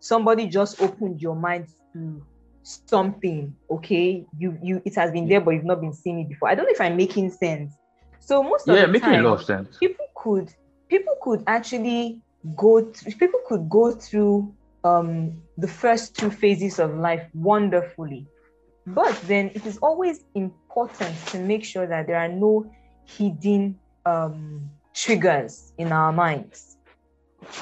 somebody just opened your mind to something okay? You you it has been there but you've not been seeing it before. I don't know if i'm making sense. So most of yeah the making time, a lot of sense. people could people could actually go th- people could go through um the first two phases of life wonderfully. But then it is always important to make sure that there are no hidden um triggers in our minds.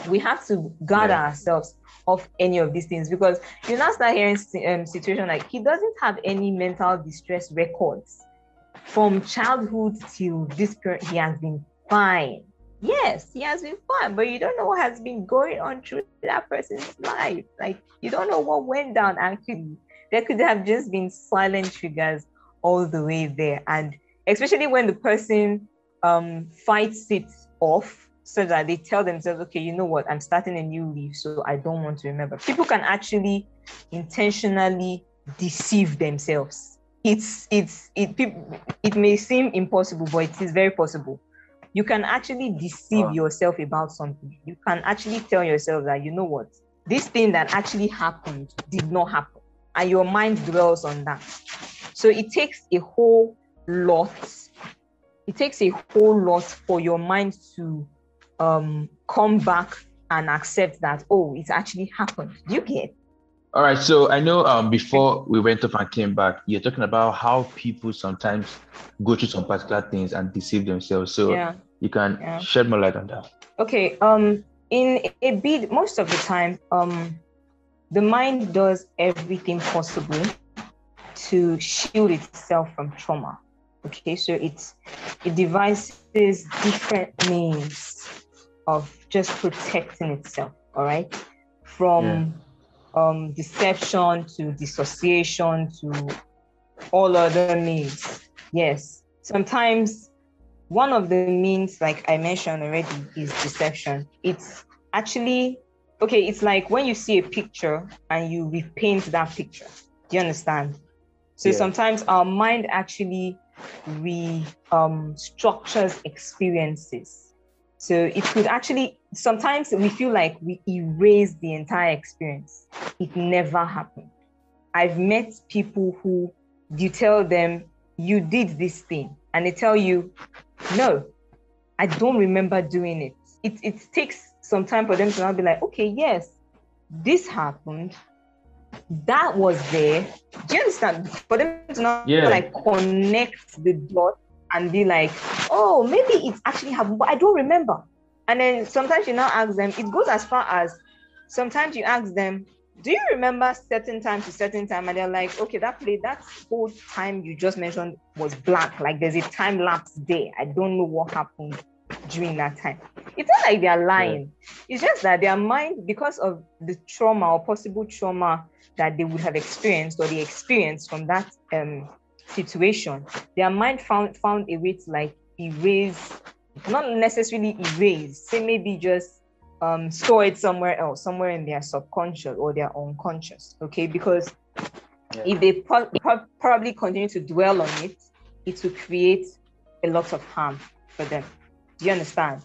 We have to guard yeah. ourselves of any of these things because you now start hearing um, situation like he doesn't have any mental distress records from childhood till this period he has been fine. Yes he has been fine but you don't know what has been going on through that person's life. Like you don't know what went down actually. There could have just been silent triggers all the way there. And especially when the person um, fights it off so that they tell themselves, okay, you know what, I'm starting a new leaf, so I don't want to remember. People can actually intentionally deceive themselves. It's it's it it may seem impossible, but it is very possible. You can actually deceive yourself about something. You can actually tell yourself that you know what, this thing that actually happened did not happen, and your mind dwells on that. So it takes a whole lot. It takes a whole lot for your mind to um, come back and accept that, oh, it's actually happened. Do you get? All right. So I know um, before we went off and came back, you're talking about how people sometimes go through some particular things and deceive themselves. So yeah. you can yeah. shed more light on that. Okay. Um, in a bit, most of the time, um, the mind does everything possible to shield itself from trauma. Okay, so it's it devises different means of just protecting itself, all right? From yeah. um, deception to dissociation to all other means. Yes. Sometimes one of the means, like I mentioned already, is deception. It's actually okay, it's like when you see a picture and you repaint that picture. Do you understand? So yeah. sometimes our mind actually re um, experiences so it could actually, sometimes we feel like we erase the entire experience. It never happened. I've met people who you tell them, you did this thing, and they tell you, no, I don't remember doing it. It, it takes some time for them to now be like, okay, yes, this happened. That was there. Do you understand? For them to not yeah. like connect the dots and be like, oh, maybe it's actually happened, but I don't remember. And then sometimes you now ask them, it goes as far as sometimes you ask them, do you remember certain time to certain time? And they're like, okay, that play, that whole time you just mentioned was black. Like there's a time lapse there. I don't know what happened during that time. It's not like they're lying. Yeah. It's just that their mind, because of the trauma or possible trauma that they would have experienced or they experienced from that um, situation, their mind found found a way to like erase, not necessarily erase, say maybe just um, store it somewhere else, somewhere in their subconscious or their unconscious. Okay, because yeah. if they pro- pro- probably continue to dwell on it, it will create a lot of harm for them. Do you understand?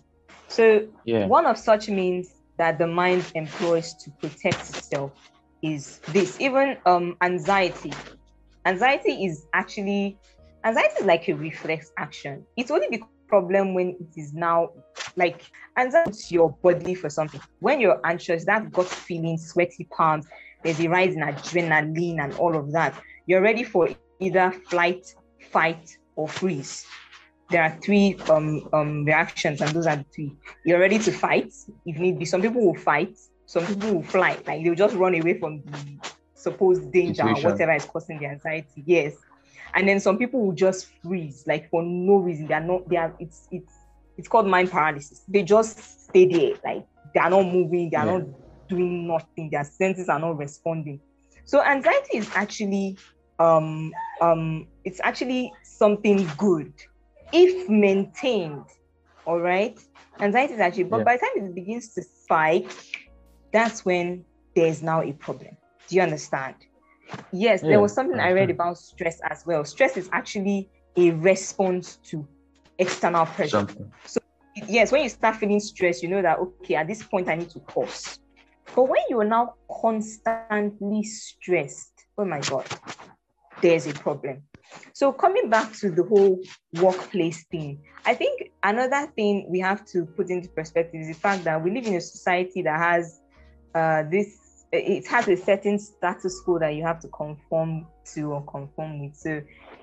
So yeah. one of such means that the mind employs to protect itself is this. Even um, anxiety. Anxiety is actually anxiety is like a reflex action. It's only the problem when it is now like anxiety your body for something. When you're anxious, that gut feeling, sweaty palms, there's a rise in adrenaline and all of that. You're ready for either flight, fight, or freeze there are three um, um, reactions, and those are the three. You're ready to fight if need be. Some people will fight, some people will fly, like they'll just run away from the supposed danger Situation. or whatever is causing the anxiety. Yes. And then some people will just freeze, like for no reason. They are not, they are, it's, it's, it's called mind paralysis. They just stay there, like they are not moving, they are yeah. not doing nothing, their senses are not responding. So anxiety is actually um um it's actually something good if maintained, all right, anxiety is actually, but yeah. by the time it begins to spike, that's when there's now a problem. Do you understand? Yes, yeah. there was something I read about stress as well. Stress is actually a response to external pressure. Something. So, yes, when you start feeling stress, you know that, okay, at this point, I need to pause. But when you're now constantly stressed, oh my God, there's a problem. So coming back to the whole workplace thing, I think another thing we have to put into perspective is the fact that we live in a society that has uh, this, it has a certain status quo that you have to conform to or conform with. So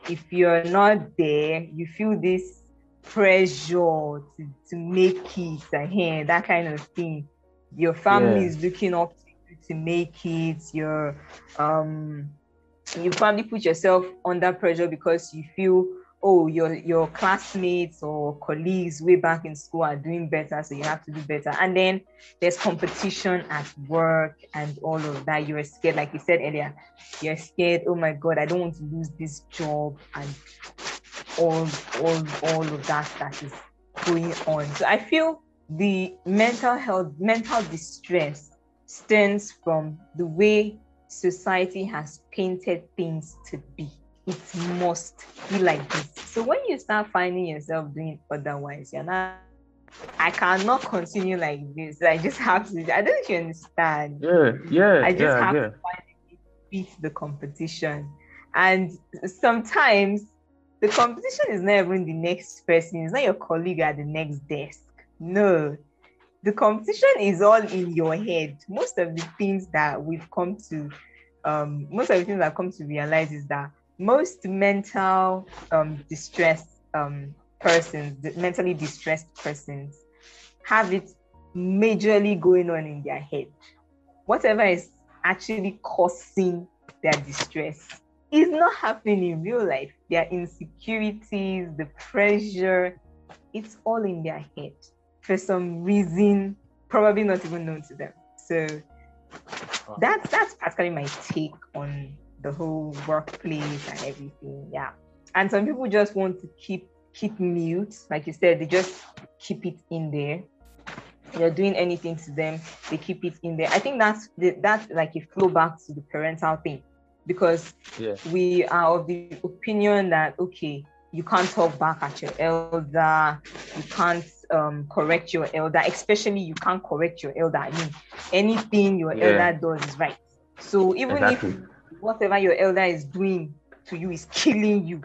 if you're not there, you feel this pressure to, to make it ahead, that kind of thing. Your family yeah. is looking up to you to make it, your um you probably put yourself under pressure because you feel oh your your classmates or colleagues way back in school are doing better so you have to do better. And then there's competition at work and all of that. You're scared like you said earlier you're scared oh my god i don't want to lose this job and all all all of that that is going on. So i feel the mental health mental distress stems from the way society has painted things to be. It must be like this. So when you start finding yourself doing otherwise, you're not. I cannot continue like this. I just have to. I don't you understand. Yeah, yeah. I just yeah, have yeah. to find beat the competition, and sometimes the competition is not even the next person. It's not your colleague at the next desk. No, the competition is all in your head. Most of the things that we've come to, um, most of the things that I've come to realize is that most mental um, distressed um, persons, mentally distressed persons, have it majorly going on in their head. Whatever is actually causing their distress is not happening in real life. Their insecurities, the pressure, it's all in their head for some reason, probably not even known to them. So that's that's practically my take on the whole workplace and everything. Yeah. And some people just want to keep keep mute, like you said, they just keep it in there. You're doing anything to them, they keep it in there. I think that's the, that's like a flow back to the parental thing because yeah. we are of the opinion that okay, you can't talk back at your elder, you can't um, correct your elder, especially you can't correct your elder. I mean, anything your yeah. elder does is right. So even exactly. if whatever your elder is doing to you is killing you,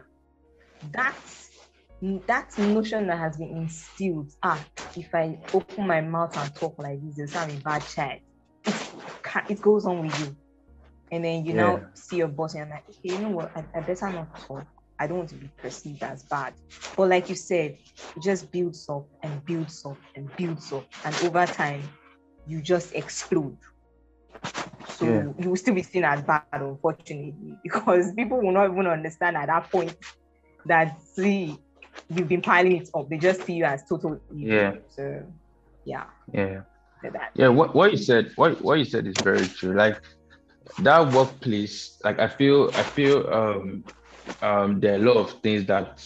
that's that notion that has been instilled. Ah, if I open my mouth and talk like this, I'm a bad child. It, goes on with you. And then you yeah. now see your boss and you're like, okay, you know what? I, I better not talk I don't want to be perceived as bad. But like you said, it just builds up and builds up and builds up. And over time, you just explode. So yeah. you will still be seen as bad, unfortunately, because people will not even understand at that point that see you've been piling it up. They just see you as total evil. Yeah. So yeah. Yeah. That. Yeah, what, what you said, what what you said is very true. Like that workplace, like I feel I feel um um there are a lot of things that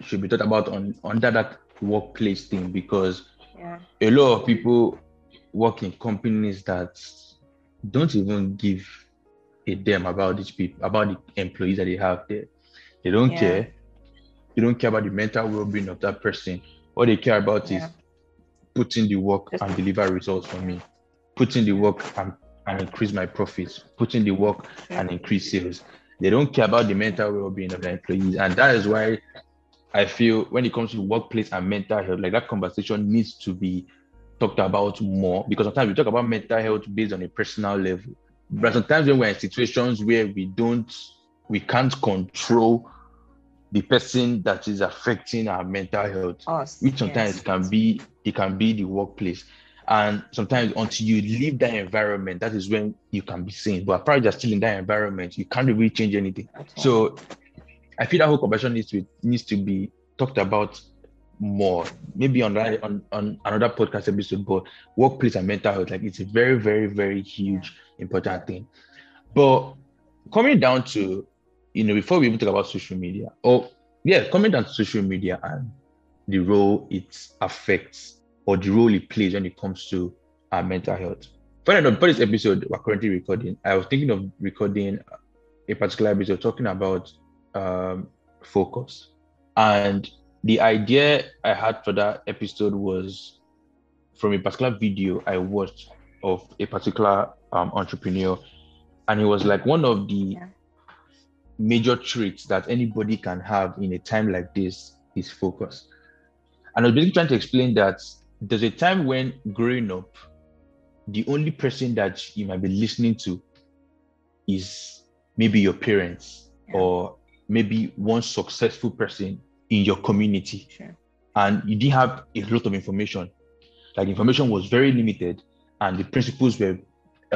should be thought about on under that workplace thing because Yeah. a lot of people work in companies that don't even give a damn about these people, about the employees that they have there. They don't Yeah. care. They don't care about the mental well-being of that person. All they care about Yeah. is putting the work Just- and deliver results for me. Putting the work and, and increase my profits. Putting the work and increase sales. They don't care about the mental well-being of the employees. And that is why I feel when it comes to workplace and mental health, like that conversation needs to be talked about more because sometimes we talk about mental health based on a personal level. But sometimes when we're in situations where we don't, we can't control the person that is affecting our mental health, Us. which sometimes yes. can be it can be the workplace. And sometimes until you leave that environment, that is when you can be seen. But apparently you're still in that environment, you can't really change anything. All. So I feel that whole conversation needs to needs to be talked about more, maybe on that on, on another podcast episode, but workplace and mental health, like it's a very, very, very huge, important thing. But coming down to, you know, before we even talk about social media, or yeah, coming down to social media and the role it affects or the role it plays when it comes to our mental health. For this episode we're currently recording, I was thinking of recording a particular episode talking about um, focus. And the idea I had for that episode was from a particular video I watched of a particular um, entrepreneur. And it was like one of the Yeah. major traits that anybody can have in a time like this is focus. And I was basically trying to explain that there's a time when growing up, the only person that you might be listening to is maybe your parents Yeah. or maybe one successful person in your community. Sure. and you didn't have a lot of information. Like information was very limited and the principles were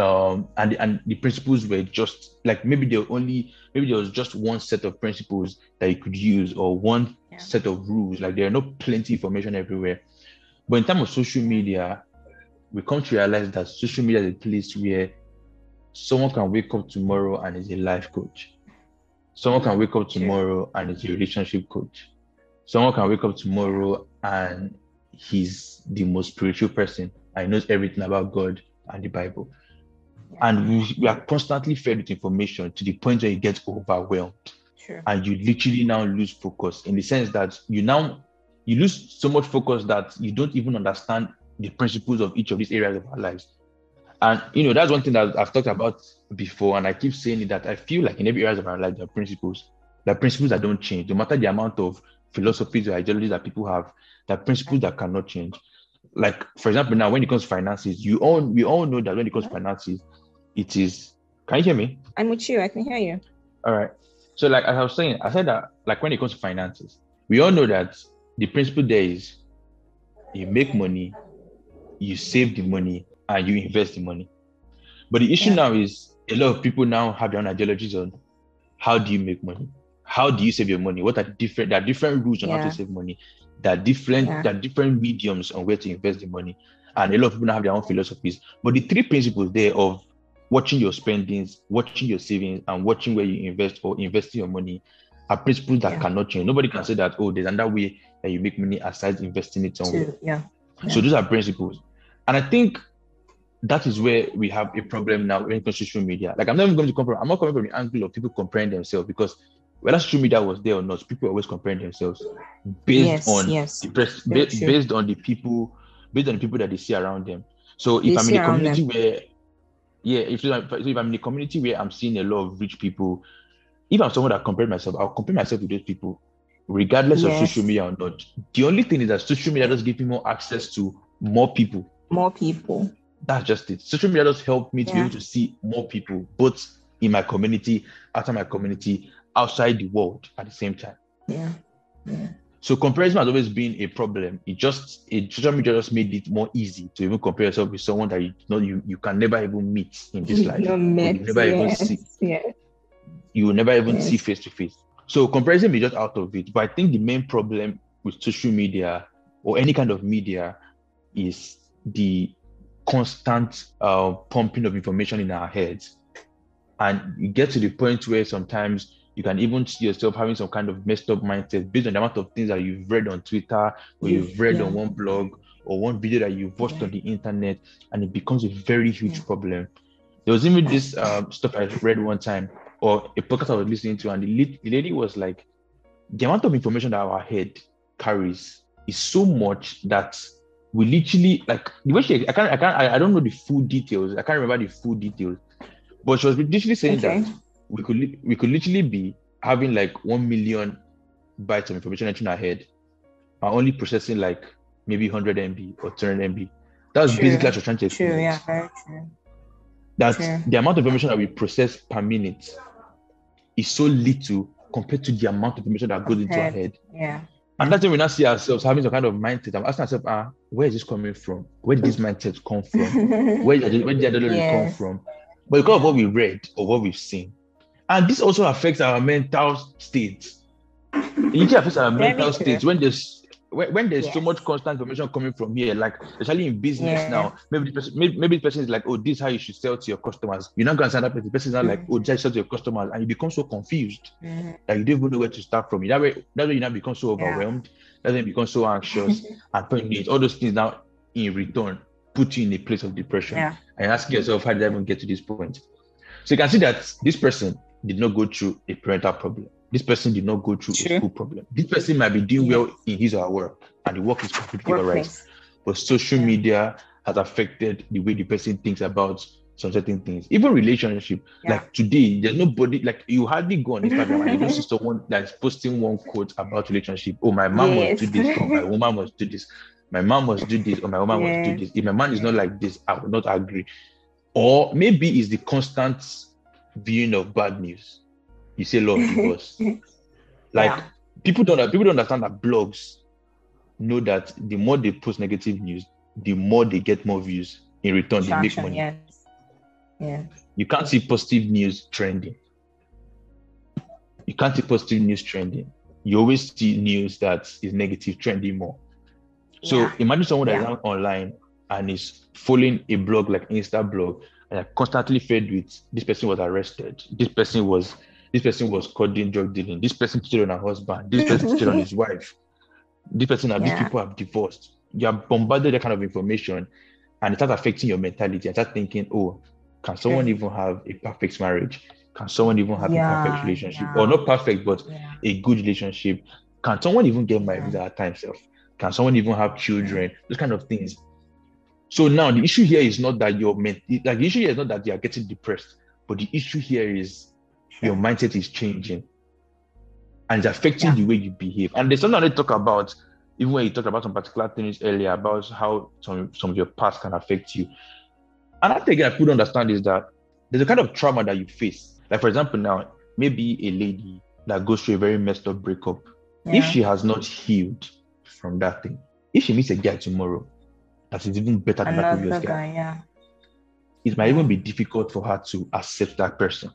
um and and the principles were just like maybe there only maybe there was just one set of principles that you could use or one Yeah. set of rules. Like there are not plenty information everywhere. But in terms of social media we come to realize that social media is a place where someone can wake up tomorrow and is a life coach. Someone can wake up tomorrow and is a relationship coach someone can wake up tomorrow and he's the most spiritual person and knows everything about God and the Bible. Yeah. And we, we are constantly fed with information to the point where you get overwhelmed Sure. and you literally now lose focus in the sense that you now you lose so much focus that you don't even understand the principles of each of these areas of our lives. And you know, that's one thing that I've talked about before, and I keep saying it that I feel like in every area of our life, there are principles. There are principles that don't change, no matter the amount of philosophies or ideologies that people have, that principles that cannot change. Like, for example, now when it comes to finances, you all we all know that when it comes to finances, it is can you hear me? I'm with you. I can hear you. All right. So, like as I was saying, I said that like when it comes to finances, we all know that the principle there is you make money, you save the money, and you invest the money. But the issue Yeah. now is a lot of people now have their own ideologies on how do you make money? How do you save your money? What are different? There are different rules on how to save money. There are different, Yeah. there are different mediums on where to invest the money. And a lot of people now have their own philosophies. But the three principles there of watching your spendings, watching your savings, and watching where you invest or investing your money are principles that Yeah. cannot change. Nobody can say that, oh, there's another way that you make money aside investing it somewhere. Too. Yeah. So those are principles. And I think that is where we have a problem now when it comes to social media. Like I'm not even going to compare, I'm not coming from the angle of people comparing themselves because whether social media was there or not, people always comparing themselves based Yes, on yes. the press, Very ba- based on the people, based on the people that they see around them. So They if I'm in a community where, yeah, if, I'm- so if I'm in a community where I'm seeing a lot of rich people, if I'm someone that compare myself, I'll compare myself with those people, regardless of social media or not. The only thing is that social media does give me more access to more people. More people. That's just it. Social media does help me to be able to see more people, both in my community, outside my community, outside the world at the same time. Yeah. Yeah. So comparison has always been a problem. It just it social media just made it more easy to even compare yourself with someone that you know you, you can never even meet in this life. No met. you never even see Yeah. you will never even Yes. see face to face. So comparison is just out of it. But I think the main problem with social media or any kind of media is the constant uh, pumping of information in our heads. And you get to the point where sometimes you can even see yourself having some kind of messed up mindset based on the amount of things that you've read on Twitter or you've read yeah. on one blog or one video that you've watched yeah. on the internet, and it becomes a very huge yeah. problem. There was even this uh, stuff I read one time or a podcast I was listening to, and the, the lady was like, the amount of information that our head carries is so much that we literally like the way she I can't I can't I, I don't know the full details. I can't remember the full details. But she was literally saying okay. that we could we could literally be having like one million bytes of information entering our head and only processing like maybe 100 MB or 200 MB. That's true. basically what you're trying to explain. True, yeah, very true. That true. the amount of information that we process per minute is so little compared to the amount of information that goes into our head. Yeah. And that's when we now see ourselves having some kind of mindset. I'm asking myself, ah, where is this coming from? Where did this mindset come from? where did, where did the yes. come from? But because of what we read or what we've seen. And this also affects our mental state. It affects our Very mental state when there's when, when there's yes. so much constant information coming from here, like especially in business yeah. now, maybe the person, maybe, maybe the person is like, oh, this is how you should sell to your customers. You're not going to sign up with the person is not mm-hmm. like, oh, just sell to your customers, and you become so confused mm-hmm. that you don't even know where to start from. That way, that way you now become so overwhelmed. Yeah. That way you become so anxious and panicked. All those things now in return put you in a place of depression. Yeah. And ask yourself, how did I even get to this point? So you can see that this person did not go through a parental problem this person did not go through a school problem. This person might be doing well in his or her work, and the work is completely all right. But social yeah. media has affected the way the person thinks about some certain things. Even relationship. Yeah. Like today, there's nobody like you hardly go on Instagram and you don't see someone that's posting one quote about relationship. Oh, my mom yes. must do this, or my woman must do this. My mom must do this, or my woman yes. must do this. If my man is not like this, I will not agree. Or maybe it's the constant viewing of bad news you say love divorce. like yeah. people don't people don't understand that blogs know that the more they post negative news, the more they get more views. In return, they make money. Yes. Yeah. You can't see positive news trending. You can't see positive news trending. You always see news that is negative trending more. So yeah. imagine someone that's yeah. online and is following a blog like Instablog and are constantly fed with this person was arrested, this person was this person was caught in drug dealing. This person cheated on her husband. This person cheated on his wife. This person, yeah. these people have divorced. You are bombarded that kind of information, and it starts affecting your mentality. And start thinking, oh, can someone even have a perfect marriage? Can someone even have yeah, a perfect relationship? Yeah. Or not perfect, but a good relationship? Can someone even get married at that time self? Can someone even have children? Those kind of things. So now the issue here is not that you're meant like the issue here is not that you are getting depressed, but the issue here is your mindset is changing and it's affecting yeah. the way you behave. And there's something I talk about, even when you talked about some particular things earlier about how some, some of your past can affect you. Another thing I could understand is that there's a kind of trauma that you face. Like, for example, now, maybe a lady that goes through a very messed up breakup, yeah. if she has not healed from that thing, if she meets a guy tomorrow that is even better than that previous guy, guy yeah. it might even be difficult for her to accept that person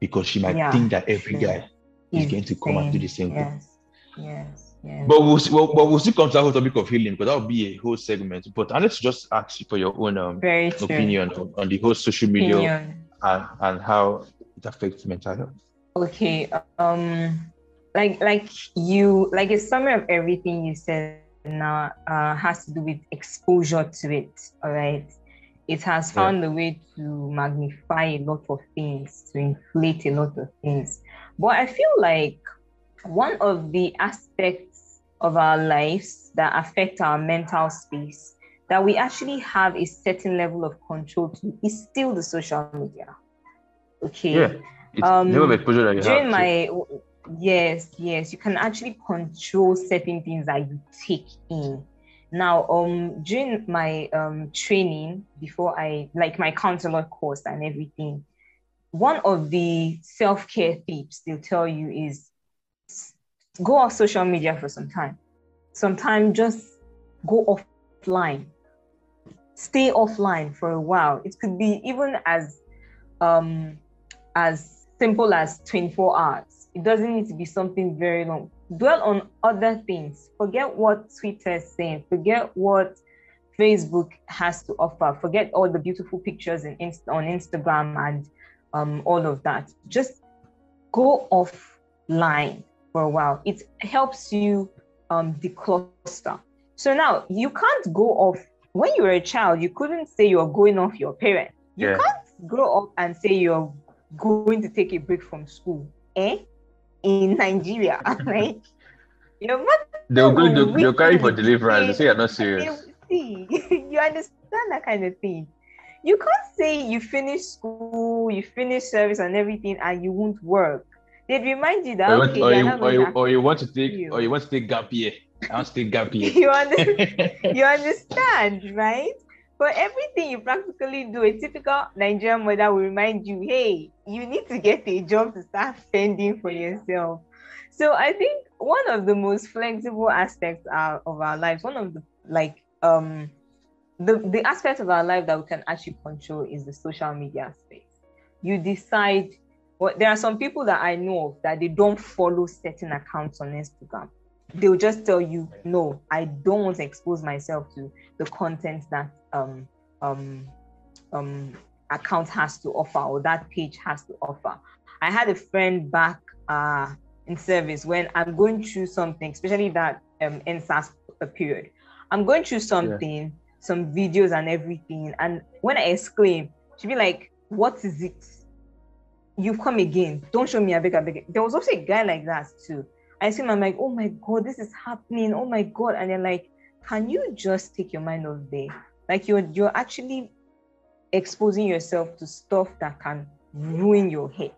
because she might yeah, think that every sure. guy is going to come and do the same yes. thing. Yes. Yes. But we'll, we'll, but we'll still come to that whole topic of healing because that will be a whole segment. But let's just ask you for your own um, opinion on, on, the whole social media and, and how it affects mental health. Okay. Um, like like you like a summary of everything you said now uh, has to do with exposure to it. All right it has found yeah. a way to magnify a lot of things, to inflate a lot of things. But I feel like one of the aspects of our lives that affect our mental space that we actually have a certain level of control to is still the social media. Okay. Yeah. It's um, exposure that you during have my yes, yes, you can actually control certain things that you take in now, um, during my um training before I like my counselor course and everything, one of the self care tips they'll tell you is go off social media for some time. Sometimes just go offline. Stay offline for a while. It could be even as um as simple as 24 hours It doesn't need to be something very long. Dwell on other things. Forget what Twitter is saying. Forget what Facebook has to offer. Forget all the beautiful pictures in on Instagram and um, all of that. Just go offline for a while. It helps you um, decluster. So now you can't go off. When you were a child, you couldn't say you're going off your parent. You Yeah. can't grow up and say you're going to take a break from school. Eh? In Nigeria, right? Your mother They'll go. will They'll, they'll carry for deliverance. They say- you're not serious. see. you understand that kind of thing. You can't say you finish school, you finish service and everything, and you won't work. They'd remind you that Or, you want, okay, or, you, or, you, to or you want to take you. or you want to take gap year. I want to take gap year. you understand? you understand, right? For everything you practically do, a typical Nigerian mother will remind you, hey, you need to get a job to start fending for yourself. So I think one of the most flexible aspects of our lives, one of the like um the, the aspect of our life that we can actually control is the social media space. You decide what there are some people that I know of that they don't follow certain accounts on Instagram they'll just tell you no i don't want to expose myself to the content that um um um account has to offer or that page has to offer i had a friend back uh in service when i'm going through something especially that um EndSARS period i'm going through something some videos and everything and when i exclaim she'd be like what is it you've come again don't show me a beg, I beg. there was also a guy like that too I see him, I'm like, oh my God, this is happening. Oh my God. And they're like, can you just take your mind off there? Like you're you're actually exposing yourself to stuff that can ruin your head.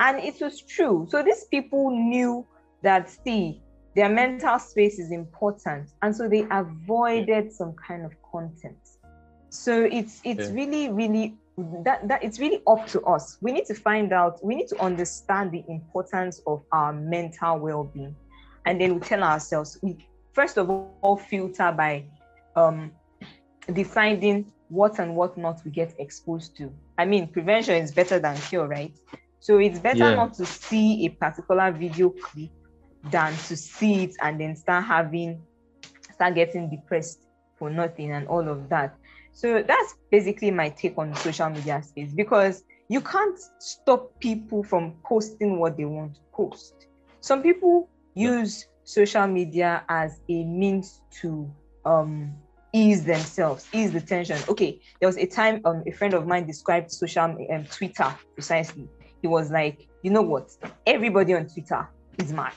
And it was true. So these people knew that see their mental space is important. And so they avoided some kind of content. So it's it's Yeah. really, really that that it's really up to us. We need to find out, we need to understand the importance of our mental well-being. And then we tell ourselves, we first of all filter by um deciding what and what not we get exposed to. I mean, prevention is better than cure, right? So it's better Yeah. not to see a particular video clip than to see it and then start having start getting depressed for nothing and all of that. So that's basically my take on the social media space because you can't stop people from posting what they want to post. Some people use social media as a means to um, ease themselves, ease the tension. Okay, there was a time um, a friend of mine described social um, Twitter precisely. He was like, you know what? Everybody on Twitter is mad.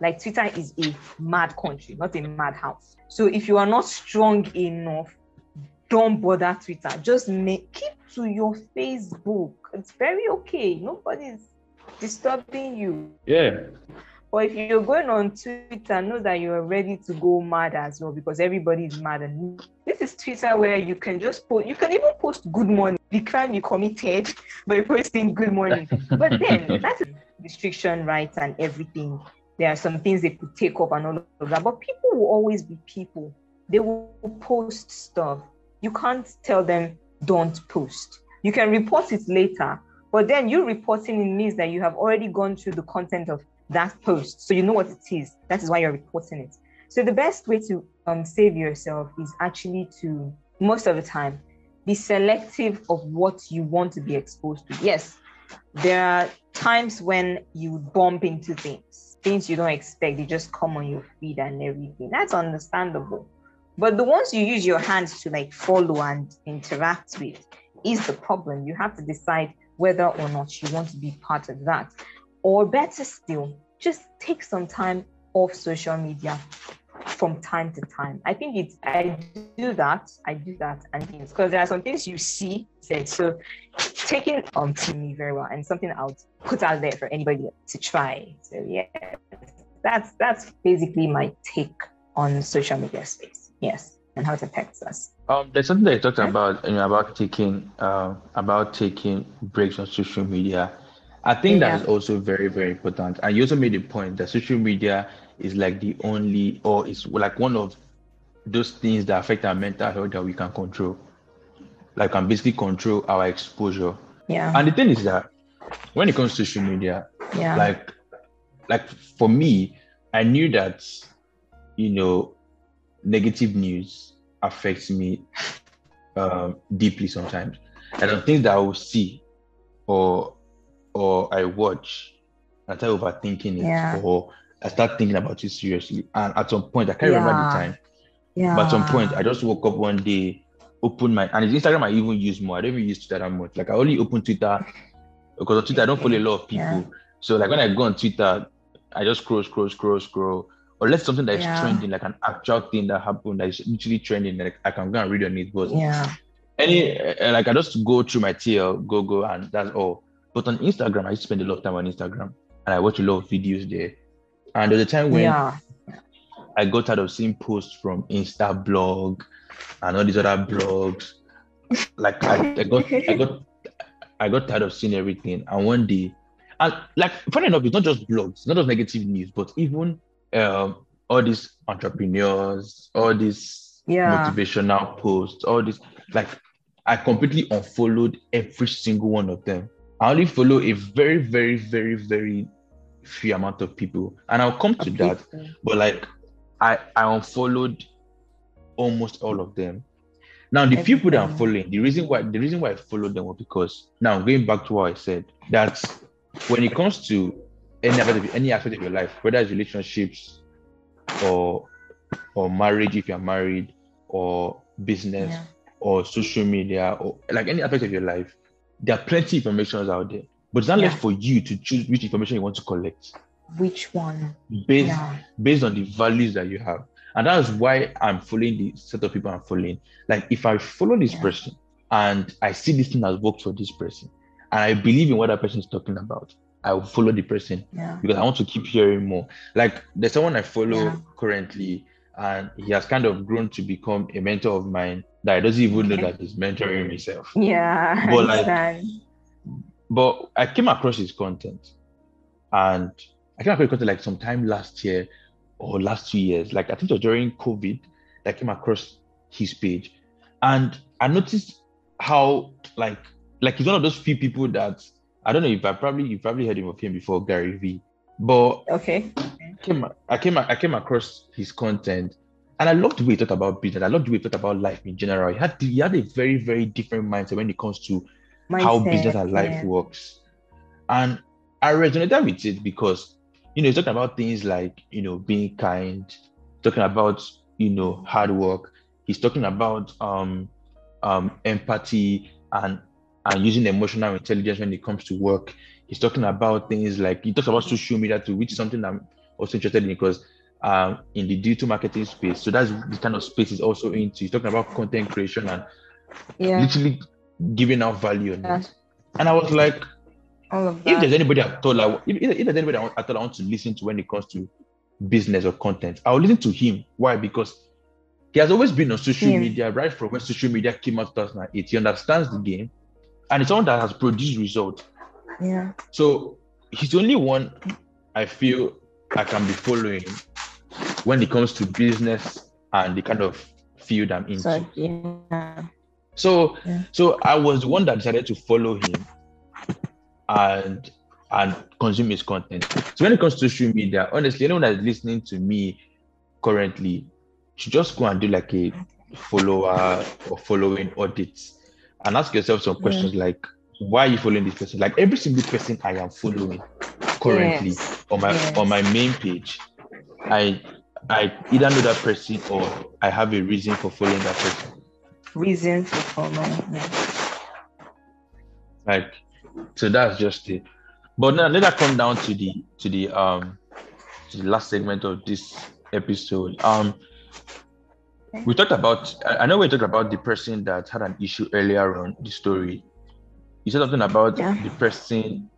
Like Twitter is a mad country, not a mad house. So if you are not strong enough, don't bother Twitter. Just make keep to your Facebook. It's very okay. Nobody's disturbing you. Yeah. But if you're going on Twitter, know that you're ready to go mad as well because everybody is mad. And this is Twitter where you can just post, you can even post good morning, the crime you committed by posting good morning. But then that's restriction rights and everything. There are some things they could take up and all of that. But people will always be people. They will post stuff. You can't tell them don't post. You can report it later, but then you reporting it means that you have already gone through the content of that post. So you know what it is. That is why you're reporting it. So the best way to um, save yourself is actually to, most of the time, be selective of what you want to be exposed to. Yes, there are times when you bump into things, things you don't expect, they just come on your feed and everything. That's understandable. But the ones you use your hands to like follow and interact with is the problem. You have to decide whether or not you want to be part of that. Or better still, just take some time off social media from time to time. I think it's I do that, I do that, and things because there are some things you see said. So taking um to me very well and something I'll put out there for anybody to try. So yeah, that's that's basically my take on social media space. Yes, and how it affects us. Um, there's something that you talked about, you know, about taking, uh, about taking breaks on social media. I think that Yeah. is also very, very important. And you also made a point that social media is like the only, or is like one of those things that affect our mental health that we can control. Like, I can basically control our exposure. Yeah, And the thing is that when it comes to social media, yeah, like like for me, I knew that you know negative news affects me um, deeply sometimes. And the things that I will see or or I watch, I start overthinking it Yeah. or I start thinking about it seriously. And at some point, I can't remember the time, Yeah. but at some point, I just woke up one day, opened my and it's Instagram I even use more. I don't even use Twitter that much. Like I only open Twitter because on Twitter I don't follow a lot of people. Yeah. So like when I go on Twitter, I just scroll, scroll, scroll, scroll. Or let's something that is Yeah. trending, like an actual thing that happened that is literally trending, like I can go and read on it. But yeah. any uh, like I just go through my TL, go go, and that's all. But on Instagram, I used to spend a lot of time on Instagram, and I watch a lot of videos there. And at the time when Yeah. I got tired of seeing posts from Instablog and all these other blogs. Like I, I got I got I got tired of seeing everything. And one day, and like funny enough, it's not just blogs, not just negative news, but even um all these entrepreneurs, all these Yeah. motivational posts, all this like I completely unfollowed every single one of them. I only follow a very, very, very, very few amount of people. And I'll come to that. But like I I unfollowed almost all of them. Now the people that I'm following, the reason why the reason why I followed them was because now going back to what I said, that when it comes to any aspect of, any aspect of your life, whether it's relationships or or marriage if you're married, or business, Yeah. or social media, or like any aspect of your life, there are plenty of informations out there. But it's not left for you to choose which information you want to collect Which one? based Yeah. based on the values that you have. And that's why I'm following the set of people I'm following. Like if I follow this Yeah. person and I see this thing has worked for this person, and I believe in what that person is talking about, I will follow the person Yeah. because I want to keep hearing more. Like there's someone I follow Yeah. currently, and he has kind of grown to become a mentor of mine that I doesn't even know that he's mentoring himself. Yeah. I But, like. But I came across his content, and I came across his content like sometime last year or last two years. Like I think it was during COVID, I came across his page, and I noticed how like like he's one of those few people that I don't know if I probably you probably heard him of him before Gary V, but okay. came I came I came across his content and I loved the way he talked about business. I loved the way he talked about life in general. He had he had a very very different mindset when it comes to how business and life yeah. works. And I resonated with it because you know he's talking about things like you know being kind, talking about you know hard work. He's talking about um um empathy and and using emotional intelligence when it comes to work. He's talking about things like he talks about social media too, which is something I'm also interested in because um in the digital marketing space. So that's the kind of space he's also into. He's talking about content creation and Yeah. literally giving out value on Yeah. And I was like, All of if there's anybody I thought I, if, if there's anybody I, want- I want to listen to when it comes to business or content, I'll listen to him. Why? Because he has always been on social Him. media right from when social media came out 2008. He understands the game, and it's someone that has produced results. Yeah. So he's the only one I feel I can be following when it comes to business and the kind of field I'm into. So yeah. So Yeah. so I was the one that decided to follow him and and consume his content. So when it comes to social media, honestly, anyone that is listening to me currently should just go and do like a follower or following audits and ask yourself some questions like why are you following this person? Like every single person I am following currently Yes. on my Yes. on my main page, I I either know that person or I have a reason for following that person. Reason for following. Yeah. like so that's just it but now let that come down to the to the um to the last segment of this episode um we talked about i I know we talked about the person that had an issue earlier on the story you said something about Yeah. the person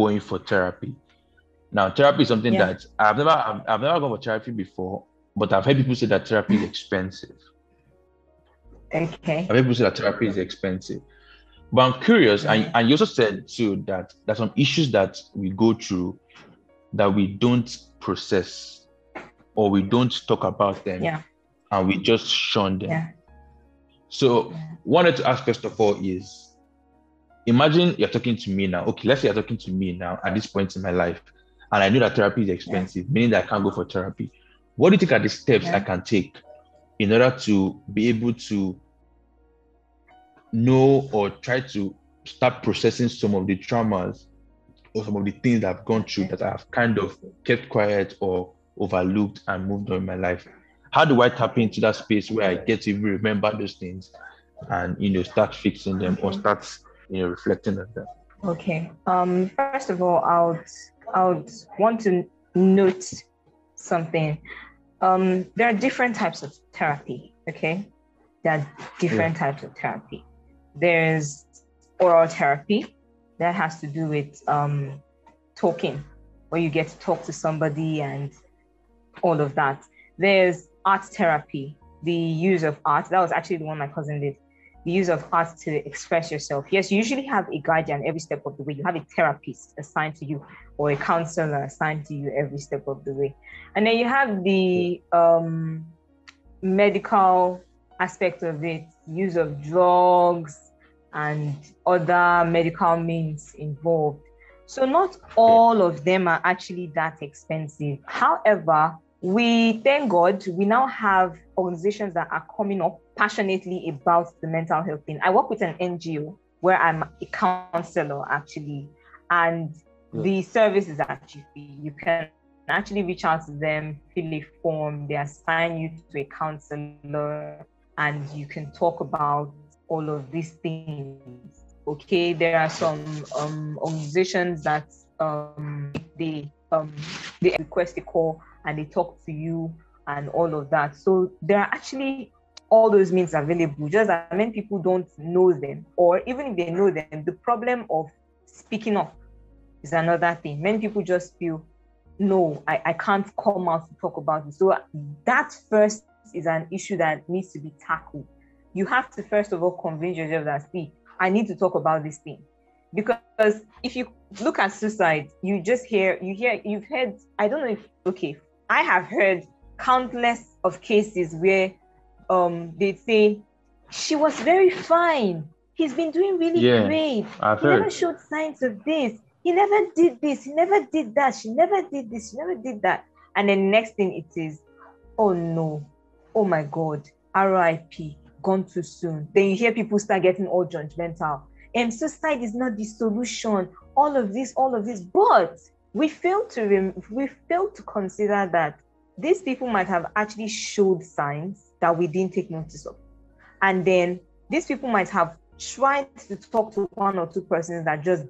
going for therapy now therapy is something Yeah. that i've never I've, I've never gone for therapy before but i've heard people say that therapy is expensive Okay. I've heard people say that therapy is expensive. But I'm curious, and, Yeah. and you also said too that there's some issues that we go through that we don't process or we don't talk about them Yeah. and we just shun them. Yeah. So wanted to ask first of all is imagine you're talking to me now. Okay, let's say you're talking to me now at this point in my life, and I know that therapy is expensive, meaning that I can't go for therapy. What do you think are the steps Yeah. I can take in order to be able to know or try to start processing some of the traumas or some of the things that I've gone through that I've kind of kept quiet or overlooked and moved on in my life? How do I tap into that space where I get to even remember those things and you know start fixing them or start you know reflecting on them? Okay. Um, first of all, I would I would want to note something. Um, there are different types of therapy. Okay, there are different types of therapy. There's oral therapy that has to do with um, talking, where you get to talk to somebody and all of that. There's art therapy, the use of art. That was actually the one my cousin did the use of art to express yourself. Yes, you usually have a guardian every step of the way. You have a therapist assigned to you or a counselor assigned to you every step of the way. And then you have the um, medical aspect of it, use of drugs and other medical means involved. So not all of them are actually that expensive. However, we thank God we now have organizations that are coming up passionately about the mental health thing. I work with an NGO where I'm a counselor actually, and. The service is actually. You can actually reach out to them, fill a form, they assign you to a counselor, and you can talk about all of these things. Okay, there are some um, organizations that um, they um, they request a call and they talk to you and all of that. So there are actually all those means available, just that many people don't know them, or even if they know them, the problem of speaking up is another thing. Many people just feel, no, I, I can't come out to talk about it. So that first is an issue that needs to be tackled. You have to first of all convince yourself that see, I need to talk about this thing. Because if you look at suicide, you just hear, you hear, you've heard, I don't know if, okay, I have heard countless of cases where um they say she was very fine. He's been doing really Yeah, great. I've He never showed signs of this. He never did this. He never did that. She never did this. She never did that. And the next thing it is, oh no, oh my God, RIP, gone too soon. Then you hear people start getting all judgmental. And suicide is not the solution. All of this, all of this. But we fail to rem- we fail to consider that these people might have actually showed signs that we didn't take notice of. And then these people might have tried to talk to one or two persons that just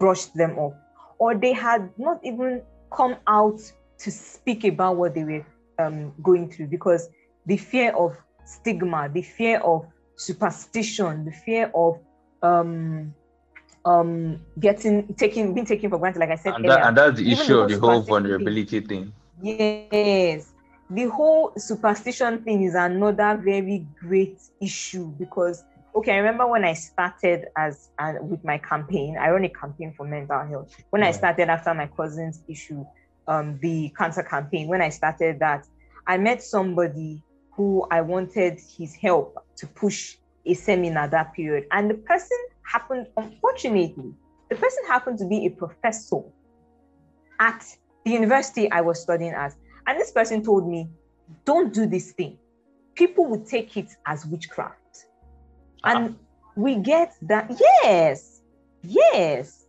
brushed them off, or they had not even come out to speak about what they were um, going through because the fear of stigma, the fear of superstition, the fear of um, um, getting taken, being taken for granted, like I said And, earlier. that, and that's the issue of the whole thing. vulnerability thing. Yes, the whole superstition thing is another very great issue because okay, I remember when I started as uh, with my campaign. I run a campaign for mental health. When I started after my cousin's issue, um, the cancer campaign. When I started that, I met somebody who I wanted his help to push a seminar that period, and the person happened, unfortunately, the person happened to be a professor at the university I was studying at. And this person told me, don't do this thing. People would take it as witchcraft. And we get that. Yes, yes.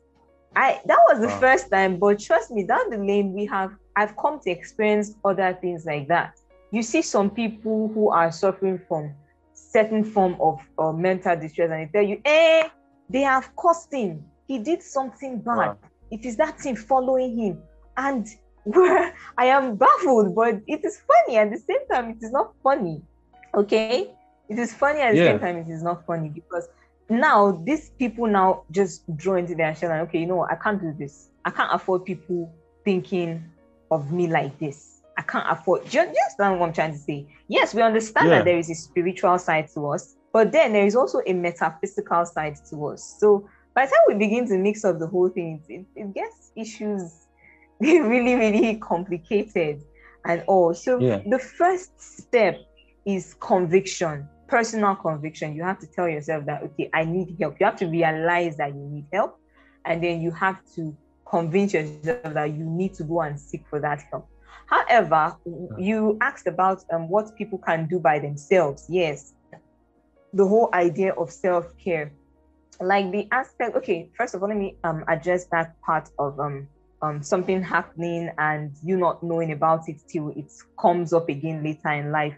I that was the first time, but trust me, down the lane, we have I've come to experience other things like that. You see some people who are suffering from certain form of uh, mental distress, and they tell you, eh, they have caused him. He did something bad Wow. it is that thing following him. And where I am baffled, but it is funny at the same time, it is not funny. Okay? It is funny at the Yeah. same time, it is not funny because now these people now just draw into their shell and okay, you know what, I can't do this. I can't afford people thinking of me like this. I can't afford. Do you understand what I'm trying to say? Yes, we understand Yeah. that there is a spiritual side to us, but then there is also a metaphysical side to us. So by the time we begin to mix up the whole thing, it, it gets issues really, really complicated and all. So Yeah. the first step is conviction, personal conviction. You have to tell yourself that, okay, I need help. You have to realize that you need help. And then you have to convince yourself that you need to go and seek for that help. However, you asked about um, what people can do by themselves. Yes, the whole idea of self care, like the aspect. Okay, first of all, let me um, address that part of um, um, something happening and you not knowing about it till it comes up again later in life.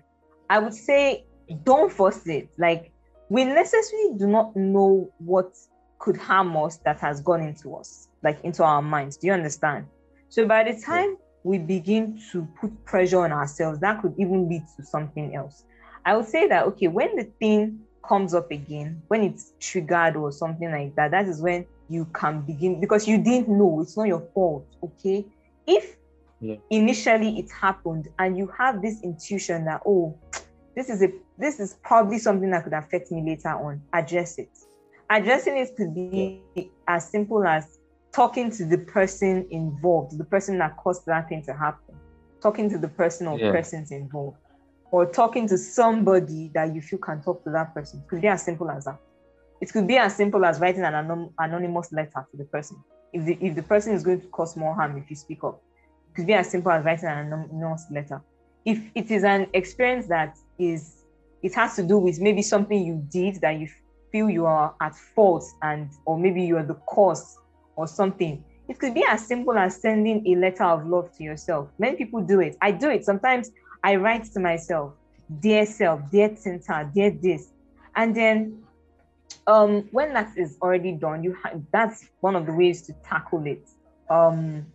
I would say don't force it. Like we necessarily do not know what could harm us that has gone into us, like into our minds. Do you understand? So by the time we begin to put pressure on ourselves, that could even lead to something else. I would say that okay, when the thing comes up again, when it's triggered or something like that, that is when you can begin because you didn't know it's not your fault. Okay. If yeah. initially it happened and you have this intuition that oh this is a this is probably something that could affect me later on. Address it. Addressing it could be as simple as talking to the person involved the person that caused that thing to happen. Talking to the person or yeah. persons involved. Or talking to somebody that you feel can talk to that person. It could be as simple as that. It could be as simple as writing an anon- anonymous letter to the person. If the if the person is going to cause more harm if you speak up it could be as simple as writing an anonymous letter. If it is an experience that is it has to do with maybe something you did that you feel you are at fault and or maybe you are the cause or something. It could be as simple as sending a letter of love to yourself. Many people do it. I do it. Sometimes i write to myself dear self dear center dear this. And then um when that is already done you have that's one of the ways to tackle it. Um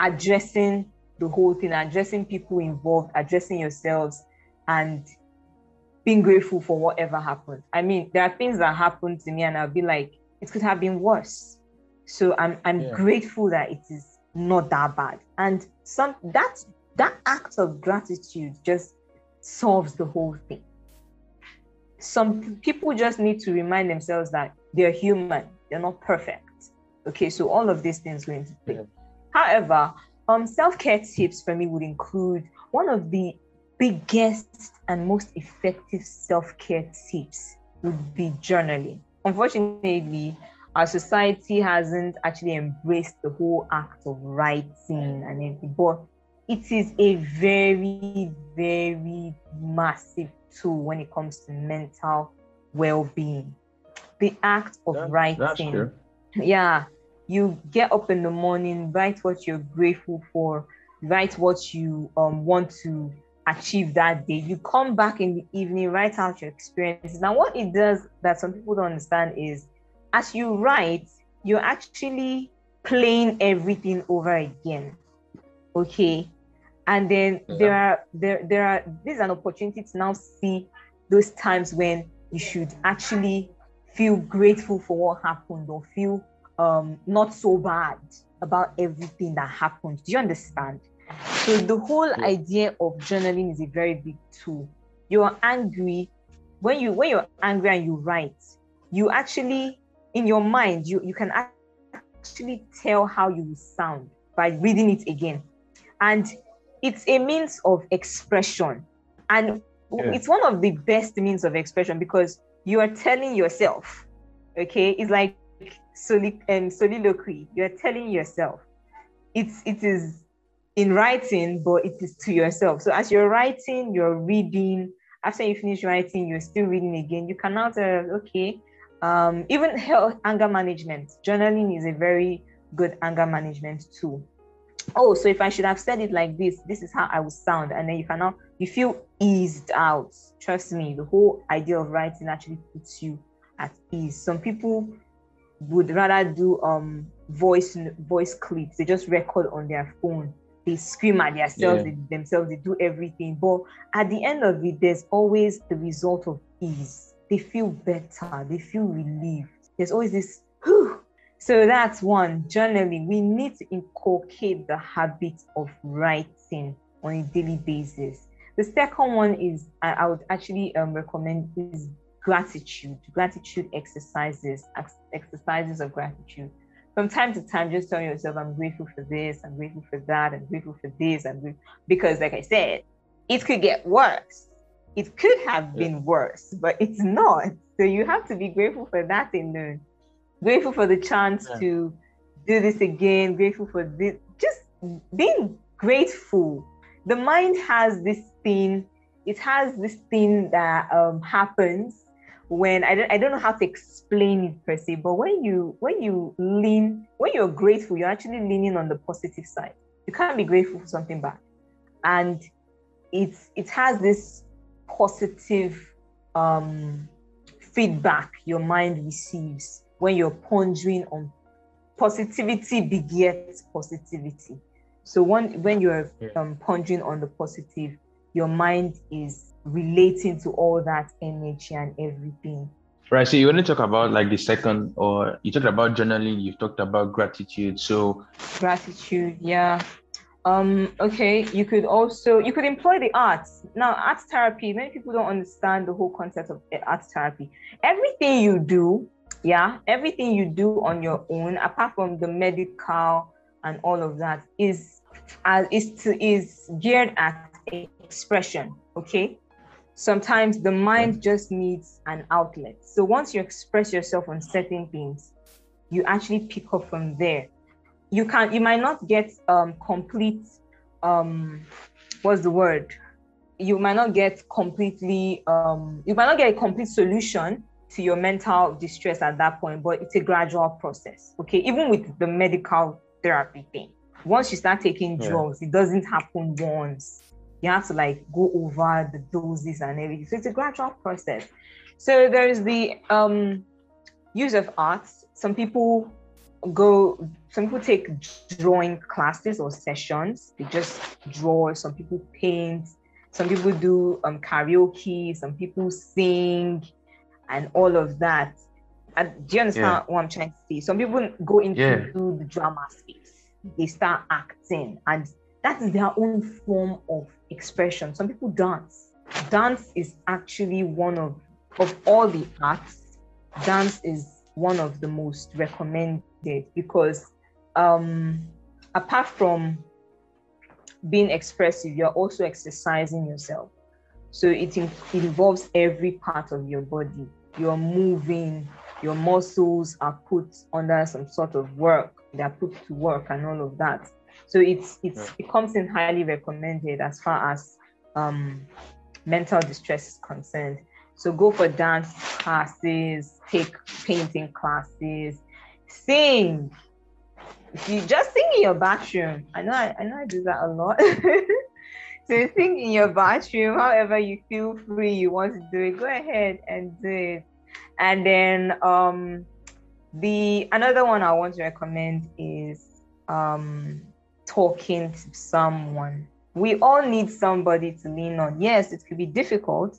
addressing the whole thing, addressing people involved, addressing yourselves, and being grateful for whatever happened. I mean, there are things that happened to me, and I'll be like, it could have been worse. So I'm I'm yeah. grateful that it is not that bad. And some that that act of gratitude just solves the whole thing. Some people just need to remind themselves that they're human, they're not perfect. Okay, so all of these things go into play. Yeah. However, um, self-care tips for me would include one of the biggest and most effective self-care tips would be journaling. Unfortunately, our society hasn't actually embraced the whole act of writing and everything, but it is a very, very massive tool when it comes to mental well-being. The act of writing. Yeah, you get up in the morning, write what you're grateful for, write what you um, want to achieve that day. You come back in the evening, write out your experiences. Now, what it does that some people don't understand is as you write, you're actually playing everything over again. Okay. And then yeah. there are there there are this is an opportunity to now see those times when you should actually feel grateful for what happened or feel um, not so bad about everything that happened. Do you understand? So the whole idea of journaling is a very big tool. You're angry when you when you're angry and you write, you actually in your mind you you can actually tell how you sound by reading it again, and it's a means of expression, and yeah. it's one of the best means of expression because you are telling yourself, okay, it's like soli- um, soliloquy. You're telling yourself. It's it is in writing, but it is to yourself. So as you're writing, you're reading. After you finish writing, you're still reading again. You can now tell, okay, um, even health, anger management. Journaling is a very good anger management tool. Oh, so if I should have said it like this, this is how I would sound, and then you can now you feel eased out. Trust me, the whole idea of writing actually puts you at ease. Some people would rather do um voice voice clips. They just record on their phone. They scream at themselves, yeah. they, themselves. They do everything. But at the end of it, there's always the result of ease. They feel better. They feel relieved. There's always this. Whew. So that's one. Journaling. We need to inculcate the habit of writing on a daily basis. The second one is I, I would actually um, recommend is gratitude, gratitude exercises, exercises of gratitude. From time to time, just tell yourself, I'm grateful for this, I'm grateful for that, I'm grateful for this, I'm grateful. Because, like I said, it could get worse. It could have been worse, but it's not. So you have to be grateful for that thing. Grateful for the chance yeah. to do this again, grateful for this. Just being grateful. The mind has this thing, it has this thing that um, happens when I don't I don't know how to explain it per se, but when you when you lean, when you're grateful, you're actually leaning on the positive side. You can't be grateful for something bad. And it's it has this positive um feedback your mind receives when you're pondering on positivity begets positivity. So when when you're um, pondering on the positive, your mind is relating to all that energy and everything. Right. So you want to talk about like the second, or you talked about journaling. You talked about gratitude. So gratitude, yeah. Um. Okay. You could also you could employ the arts. Now, arts therapy. Many people don't understand the whole concept of arts therapy. Everything you do yeah everything you do on your own apart from the medical and all of that is uh, is to, is geared at expression okay? Sometimes the mind just needs an outlet. So once you express yourself on certain things you actually pick up from there. You can you might not get um complete um what's the word? You might not get completely um you might not get a complete solution to your mental distress at that point, but it's a gradual process. Okay, even with the medical therapy thing, once you start taking drugs, it doesn't happen once. You have to like go over the doses and everything. So it's a gradual process. So there is the um, use of arts. Some people go, some people take drawing classes or sessions. They just draw. Some people paint. Some people do um, karaoke. Some people sing and all of that. And do you understand yeah. what I'm trying to say? Some people go into yeah. the drama space, they start acting, and that is their own form of expression. Some people dance. Dance is actually one of of all the arts. Dance is one of the most recommended because um, apart from being expressive, you're also exercising yourself. So it, in, it involves every part of your body you're moving, your muscles are put under some sort of work, they're put to work and all of that. So it's it's yeah. it comes in highly recommended as far as um, mental distress is concerned. So go for dance classes, take painting classes, sing. If you just sing in your bathroom, I know I, I know I do that a lot. so sing in your bathroom, however you feel free, you want to do it, go ahead and do it. And then um, the another one I want to recommend is um, talking to someone. We all need somebody to lean on. Yes, it could be difficult.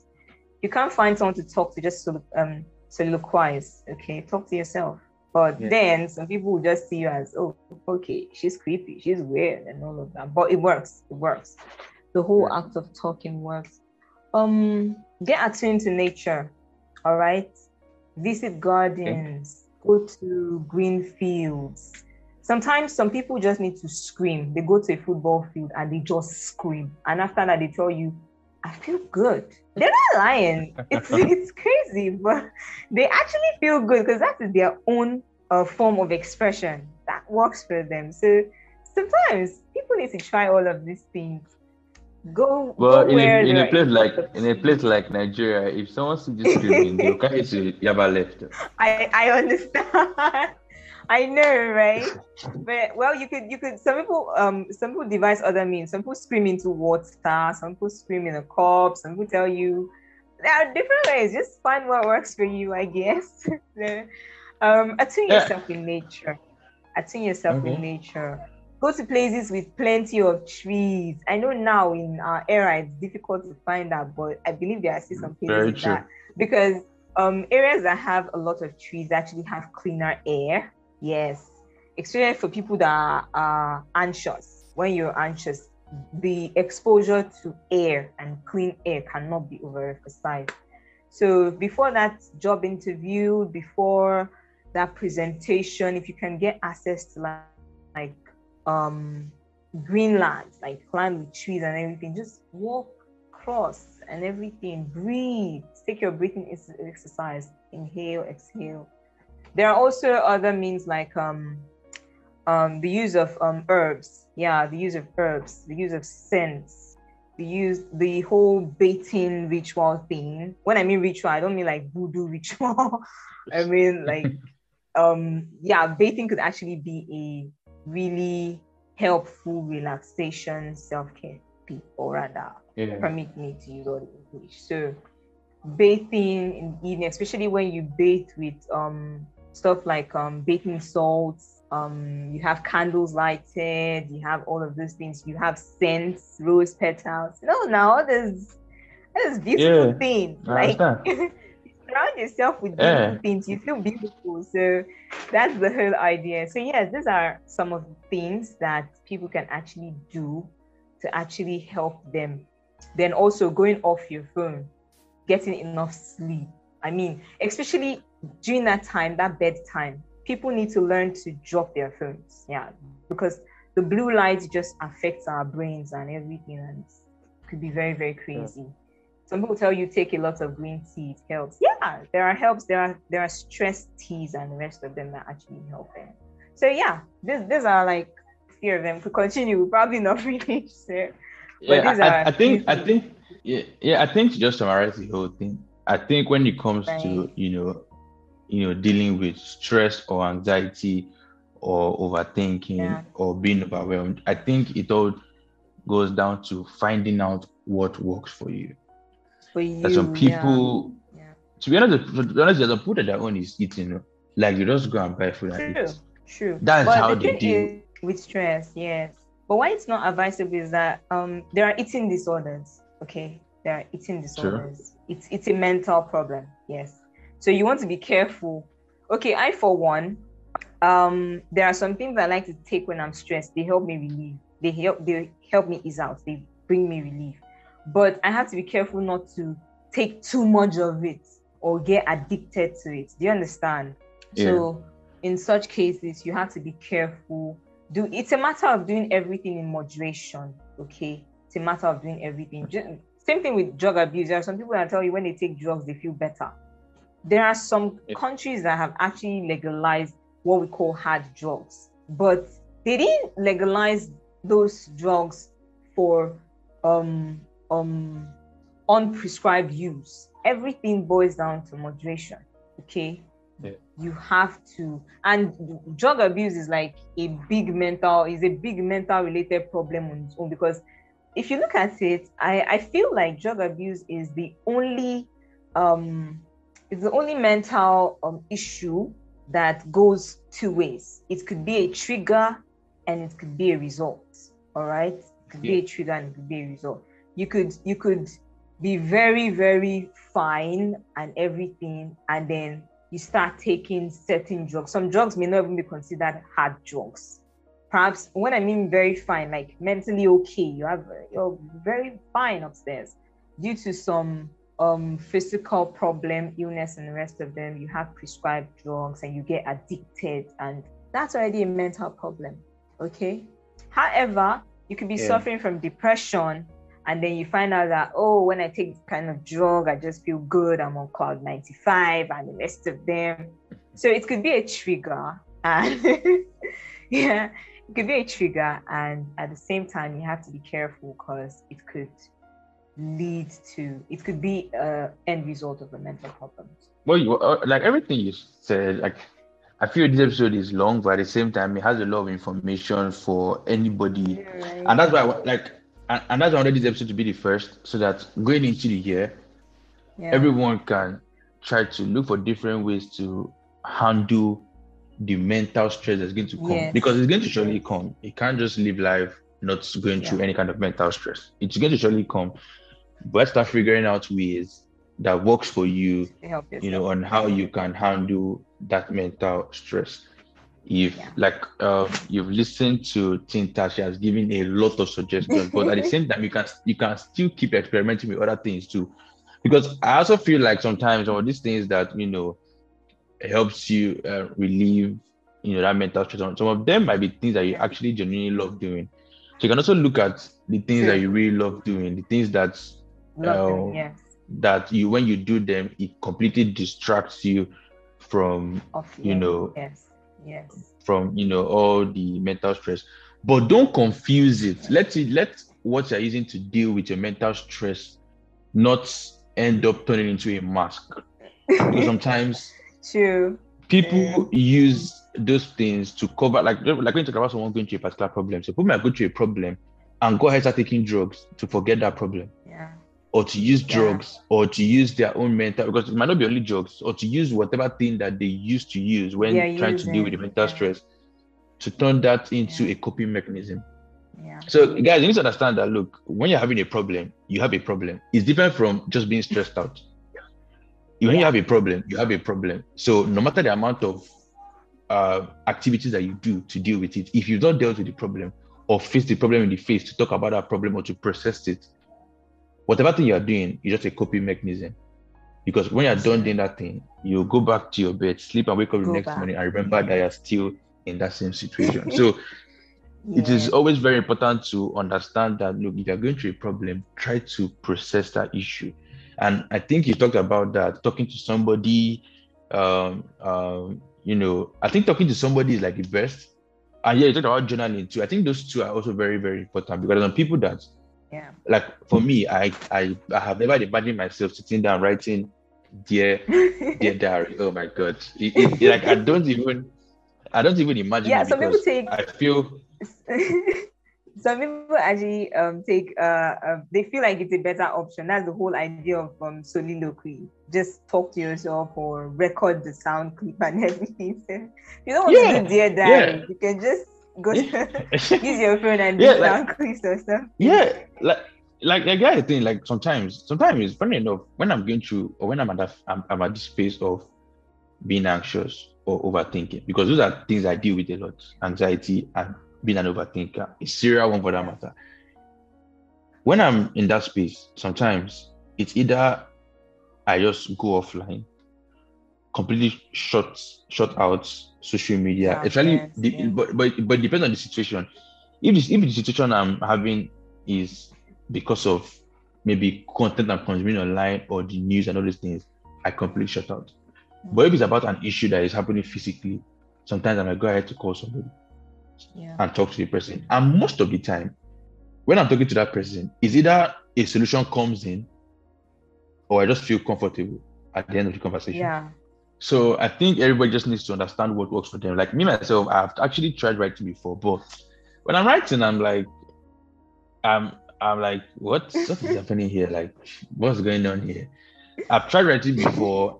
You can't find someone to talk to just um, soliloquize. Okay, talk to yourself. But yeah. then some people will just see you as, oh, okay, she's creepy, she's weird, and all of that. But it works. It works. The whole yeah. act of talking works. Um, get attuned to nature. All right visit gardens, okay. go to green fields. Sometimes some people just need to scream. They go to a football field and they just scream. And after that, they tell you, I feel good. They're not lying. It's it's crazy, but they actually feel good because that is their own uh, form of expression that works for them. So sometimes people need to try all of these things Go. Well, go in, a, in a place like in a place like Nigeria, if someone sees you screaming, they'll carry to Yaba left. I I understand. I know, right? but well, you could you could some people um some people devise other means. Some people scream into water. Some people scream in a cup. Some people tell you there are different ways. Just find what works for you, I guess. um, attune yeah. yourself in nature. Attune yourself mm-hmm. in nature go to places with plenty of trees. I know now in our era it's difficult to find that, but I believe there are still some places that because um, areas that have a lot of trees actually have cleaner air. Yes, especially for people that are, anxious. When you're anxious, the exposure to air and clean air cannot be overemphasized. So before that job interview, before that presentation, if you can get access to like, like um greenland like climb the trees and everything just walk cross and everything. Breathe. Take your breathing exercise. Inhale exhale there are also other means like um um, the use of um, herbs. Yeah, the use of herbs, the use of scents, the use the whole baiting ritual thing. When I mean ritual, I don't mean like voodoo ritual. I mean like um yeah, baiting could actually be a really helpful relaxation self-care or rather yeah. permit me to use all the English. So bathing in the evening, especially when you bathe with um stuff like um bathing salts, um you have candles lighted, you have all of these things, you have scents, rose petals. No, now there's there's beautiful yeah, things. Like surround yourself with beautiful yeah. things, you feel beautiful. So that's the whole idea. So yes, these are some of the things that people can actually do to actually help them. Then also going off your phone getting enough sleep. I mean, especially during that time, that bedtime, people need to learn to drop their phones. Yeah, because the blue light just affects our brains and everything, and it could be very, very crazy. Yeah. Some people tell you take a lot of green tea, it helps. Yeah, there are helps. There are there are stress teas and the rest of them that actually help them. So yeah, this these are like few of them. We continue, probably not finish. So, yeah, I, I think I think yeah, yeah. I think to just summarize the whole thing, I think when it comes right. to you know, you know, dealing with stress or anxiety or overthinking yeah. or being overwhelmed, I think it all goes down to finding out what works for you. For you, There's some people. Yeah. To be honest, to be honest, there's some people that their own is eating. Like you just go and buy food and True. eat. True. That's but how the they deal with stress. Yes. But why it's not advisable is that um there are eating disorders okay there are eating disorders sure. it's it's a mental problem yes so you want to be careful. Okay i for one um there are some things i like to take when i'm stressed. They help me relieve. They help they help me ease out. They bring me relief. But i have to be careful not to take too much of it or get addicted to it. Do you understand? Yeah. so in such cases you have to be careful. Do it's a matter of doing everything in moderation okay? It's a matter of doing everything. Just, same thing with drug abuse. There are some people that tell you when they take drugs, they feel better. There are some countries that have actually legalized what we call hard drugs, but they didn't legalize those drugs for um, um, unprescribed use. Everything boils down to moderation. Okay. Yeah. You have to, and drug abuse is like a big mental, is a big mental related problem on its own because if you look at it, I, I feel like drug abuse is the only um it's the only mental um, issue that goes two ways. It could be a trigger and it could be a result. All right. It could yeah. be a trigger and it could be a result. You could you could be very, very fine and everything, and then you start taking certain drugs. Some drugs may not even be considered hard drugs perhaps when I mean very fine, like mentally okay, you have you're very fine upstairs due to some um, physical problem, illness, and the rest of them. You have prescribed drugs and you get addicted, and that's already a mental problem. Okay. However, you could be yeah. suffering from depression, and then you find out that oh, when I take this kind of drug, I just feel good. I'm on cloud 95, and the rest of them. So it could be a trigger, and yeah, it could be a trigger and at the same time you have to be careful because it could lead to it could be a end result of a mental problem well you, uh, like everything you said like i feel this episode is long but at the same time it has a lot of information for anybody right. and that's why I, like and, and that's why i wanted this episode to be the first so that going into the year yeah. everyone can try to look for different ways to handle the mental stress that's going to come yes. because it's going to surely come. You can't just live life not going yeah. through any kind of mental stress. It's going to surely come. But start figuring out ways that works for you, you know, on how you can handle that mental stress. If yeah. like uh, you've listened to Tonta, she has given a lot of suggestions, but at the same time, you can you can still keep experimenting with other things too. Because I also feel like sometimes all these things that you know helps you uh, relieve you know that mental stress. Some of them might be things that you actually genuinely love doing. So you can also look at the things that you really love doing, the things that uh, yes. that you when you do them, it completely distracts you from you know yes. Yes. from you know all the mental stress. But don't confuse it. Let it let what you're using to deal with your mental stress not end up turning into a mask. Because sometimes True. people use those things to cover like like when you talk about someone going through a particular problem. So people might go through a problem and go ahead and start taking drugs to forget that problem. Yeah. Or to use Yeah. drugs or to use their own mental because it might not be only drugs, or to use whatever thing that they used to use when They're trying to deal with the mental yeah. stress to turn that into Yeah. a coping mechanism. Yeah. So, guys, you need to understand that look, when you're having a problem, you have a problem. It's different from just being stressed out. When you have a problem, you have a problem. So, no matter the amount of uh, activities that you do to deal with it, if you've not dealt with the problem or face the problem in the face to talk about that problem or to process it, whatever thing you're doing is just a coping mechanism. Because when you're done doing that thing, you go back to your bed, sleep, and wake up the next back. morning and remember that you're still in that same situation. so, it is always very important to understand that look if you're going through a problem try to process that issue and i think you talked about that talking to somebody um um you know i think talking to somebody is like the best and yeah you talked about journaling too i think those two are also very very important because some people that Yeah. like for me i i, I have never imagined myself sitting down writing dear dear diary oh my god it, it- like i don't even i don't even imagine yeah. Some people take i feel some people actually um take uh, uh they feel like it's a better option that's the whole idea of um soliloquy just talk to yourself or record the sound clip and everything so you don't want Yeah, to do dear diary yeah. you can just go Yeah. use your phone and Yeah, like- or stuff. yeah like like like I think like sometimes sometimes it's funny enough when I'm going through or when I'm at that I'm, I'm at this space of being anxious or overthinking because those are things I deal with a lot anxiety and being an overthinker a serial one for that matter. When I'm in that space sometimes it's either I just go offline completely shut shut out social media Yeah, especially yes, the, yeah. but, but but it depends on the situation if this, if the situation I'm having is because of maybe content I'm consuming online or the news and all these things, I completely shut out. Mm. But if it's about an issue that is happening physically, sometimes I might go ahead to call somebody yeah and talk to the person. And most of the time, when I'm talking to that person, is either a solution comes in or I just feel comfortable at the end of the conversation. yeah So I think everybody just needs to understand what works for them. Like me myself, I've actually tried writing before, but when I'm writing, I'm like, I'm I'm like, what what is happening here? Like, what's going on here? I've tried writing before,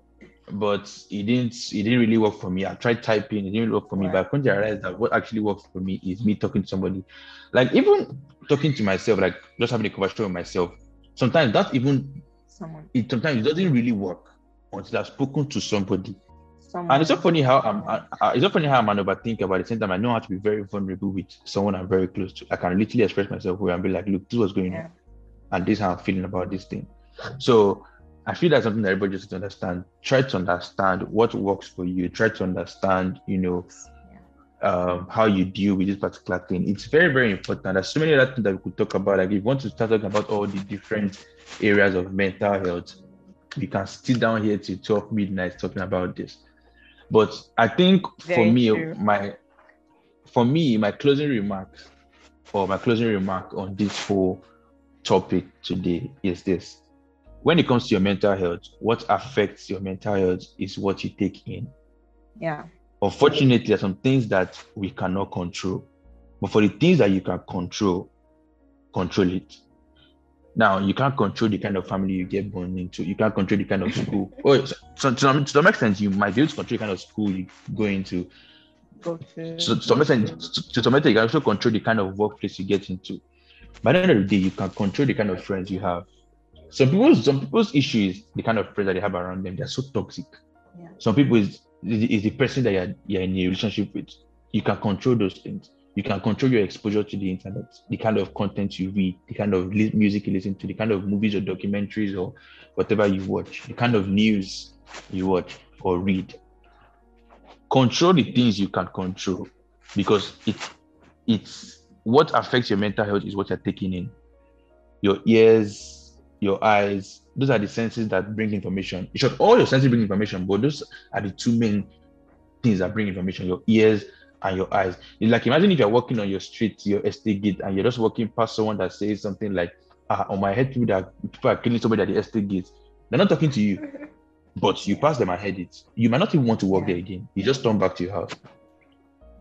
but it didn't it didn't really work for me. I tried typing, it didn't work for me. But I to realize that what actually works for me is me talking to somebody. Like even talking to myself, like just having a conversation with myself. Sometimes that even someone it sometimes it doesn't really work until I've spoken to somebody. someone And it's so funny how I'm. I, I- it's so funny how I'm an overthinker, but at the same time, I know how to be very vulnerable with someone I'm very close to. I can literally express myself where and be like, "Look, this was going Yeah. on, and this is how I'm feeling about this thing." So I feel that's something that everybody just to understand. Try to understand what works for you. Try to understand, you know, um, how you deal with this particular thing. It's very, very important. There's so many other things that we could talk about. Like if you want to start talking about all the different areas of mental health, we can sit down here till 12 midnight talking about this. But I think for me, true. my for me, my closing remarks or my closing remark on this whole topic today is this. When it comes to your mental health, what affects your mental health is what you take in yeah unfortunately there are some things that we cannot control but for the things that you can control control it now you can't control the kind of family you get born into. You can't control the kind of school. Oh so, so to, some, extent you might be able to control the kind of school you go into. To so to some extent to, some extent you can also control the kind of workplace you get into. By the end of the day you can control the kind of friends you have. Some people's some people's issues the kind of friends that they have around them. They're so toxic. Yeah. some people is is the person that you're, you're in a relationship with. You can control those things you can control your exposure to the internet the kind of content you read the kind of li- music you listen to the kind of movies or documentaries or whatever you watch the kind of news you watch or read. Control the things you can control because it it's what affects your mental health is what you're taking in. Your ears your eyes those are the senses that bring information. In short all your senses bring information but those are the two main things that bring information, your ears and your eyes. It's like imagine if you're walking on your street, your estate gate, and you're just walking past someone that says something like, ah, on my head, people that people are killing somebody at the estate gate. They're not talking to you, but you pass them and heard it. You might not even want to walk there again. You just turn back to your house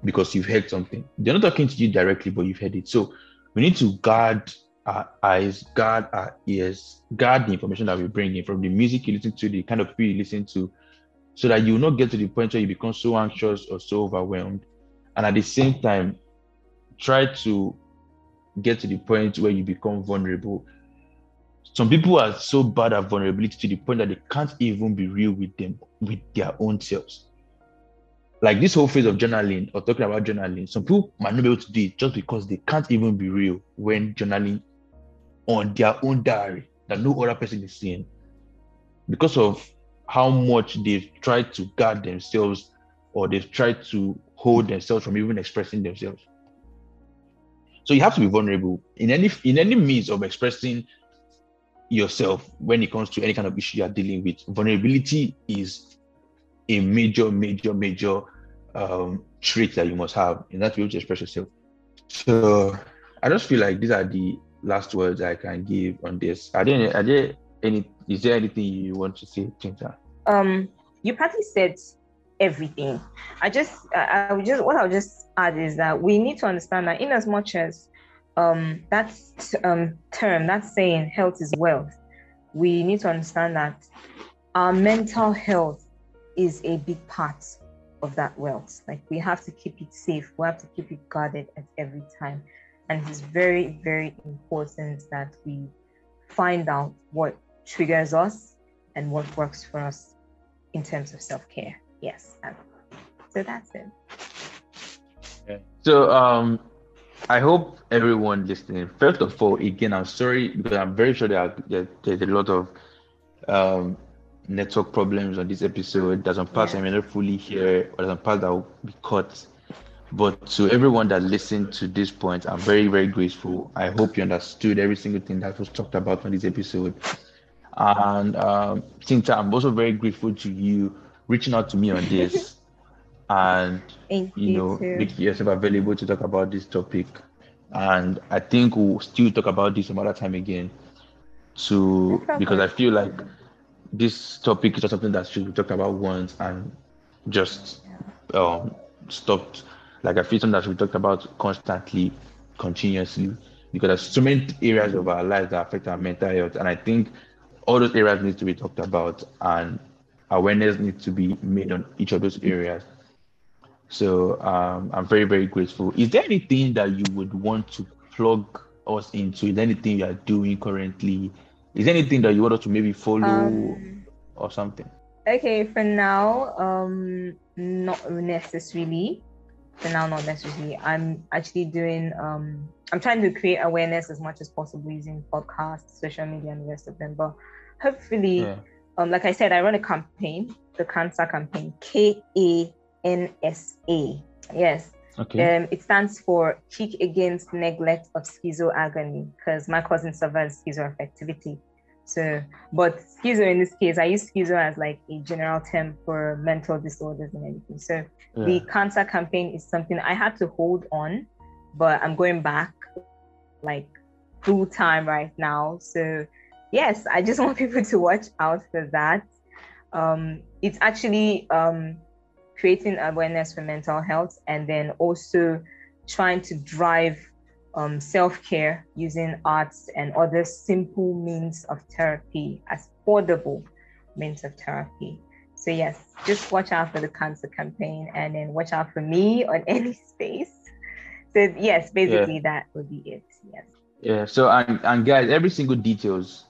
because you've heard something. They're not talking to you directly, but you've heard it. So we need to guard our eyes, guard our ears, guard the information that we bring in from the music you listen to, the kind of people you listen to, so that you will not get to the point where you become so anxious or so overwhelmed. And at the same time, try to get to the point where you become vulnerable. Some people are so bad at vulnerability to the point that they can't even be real with them, with their own selves like this whole phase of journaling or talking about journaling, some people might not be able to do it just because they can't even be real when journaling on their own diary that no other person is seeing because of how much they've tried to guard themselves or they've tried to hold themselves from even expressing themselves. So you have to be vulnerable in any in any means of expressing yourself when it comes to any kind of issue you're dealing with. Vulnerability is a major, major, major um, trait that you must have in that to express yourself. So I just feel like these are the last words I can give on this. Are there, are there any? Is there anything you want to say, Tonta? Um, you probably said everything. I just, I, I would just, what I'll just add is that we need to understand that in as much as um, that um, term, that saying, health is wealth, we need to understand that our mental health is a big part of that wealth. Like we have to keep it safe, we have to keep it guarded at every time. And it's very, very important that we find out what triggers us and what works for us in terms of self care. Yes. So that's it. Okay. So um, I hope everyone listening, first of all, again, I'm sorry because I'm very sure there are, there's a lot of um, network problems on this episode. There's some parts yeah. I may not fully hear, or some parts that will be cut. But to everyone that listened to this point, I'm very, very grateful. I hope you understood every single thing that was talked about on this episode. And um, Tonta, I'm also very grateful to you reaching out to me on this and Thank you, know making yourself available to talk about this topic. And I think we'll still talk about this some other time again. To because I feel like this topic is not something that should be talked about once and just um, stopped. Like I feel something that should be talked about constantly, continuously, because there's so many areas of our lives that affect our mental health, and I think all those areas need to be talked about, and awareness needs to be made on each of those areas. So um, I'm very, very grateful. Is there anything that you would want to plug us into? Is there anything you are doing currently? Is there anything that you want us to maybe follow um, or something? Okay, for now, um, not necessarily. For now, not necessarily. I'm actually doing. Um, I'm trying to create awareness as much as possible using podcasts, social media, and the rest of them. But hopefully, yeah. Um, like I said, I run a campaign, the KANSA campaign, K A N S A. Yes, Okay. Um, it stands for Kick Against Neglect of Schizoagony because my cousin suffers schizoaffectivity. So, but schizo in this case, I use schizo as like a general term for mental disorders and everything. So, yeah. the KANSA campaign is something I had to hold on, but I'm going back like full time right now. So, yes, I just want people to watch out for that. Um, it's actually um, creating awareness for mental health and then also trying to drive um, self-care using arts and other simple means of therapy as affordable means of therapy so yes just watch out for the KANSA campaign and then watch out for me on any space so yes basically yeah. that would be it yes yeah so and, and guys every single details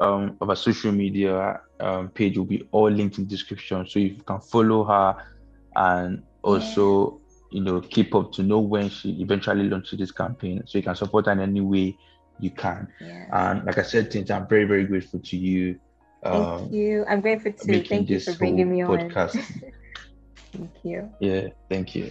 um, of our social media um, page will be all linked in the description. So you can follow her and also, you know, keep up to know when she eventually launches this campaign. So you can support her in any way you can. Yeah. And like I said, Tonta, I'm very, very grateful to you. Thank um, you. I'm grateful too. Thank you for bringing me on. Podcast. thank you. Yeah, thank you.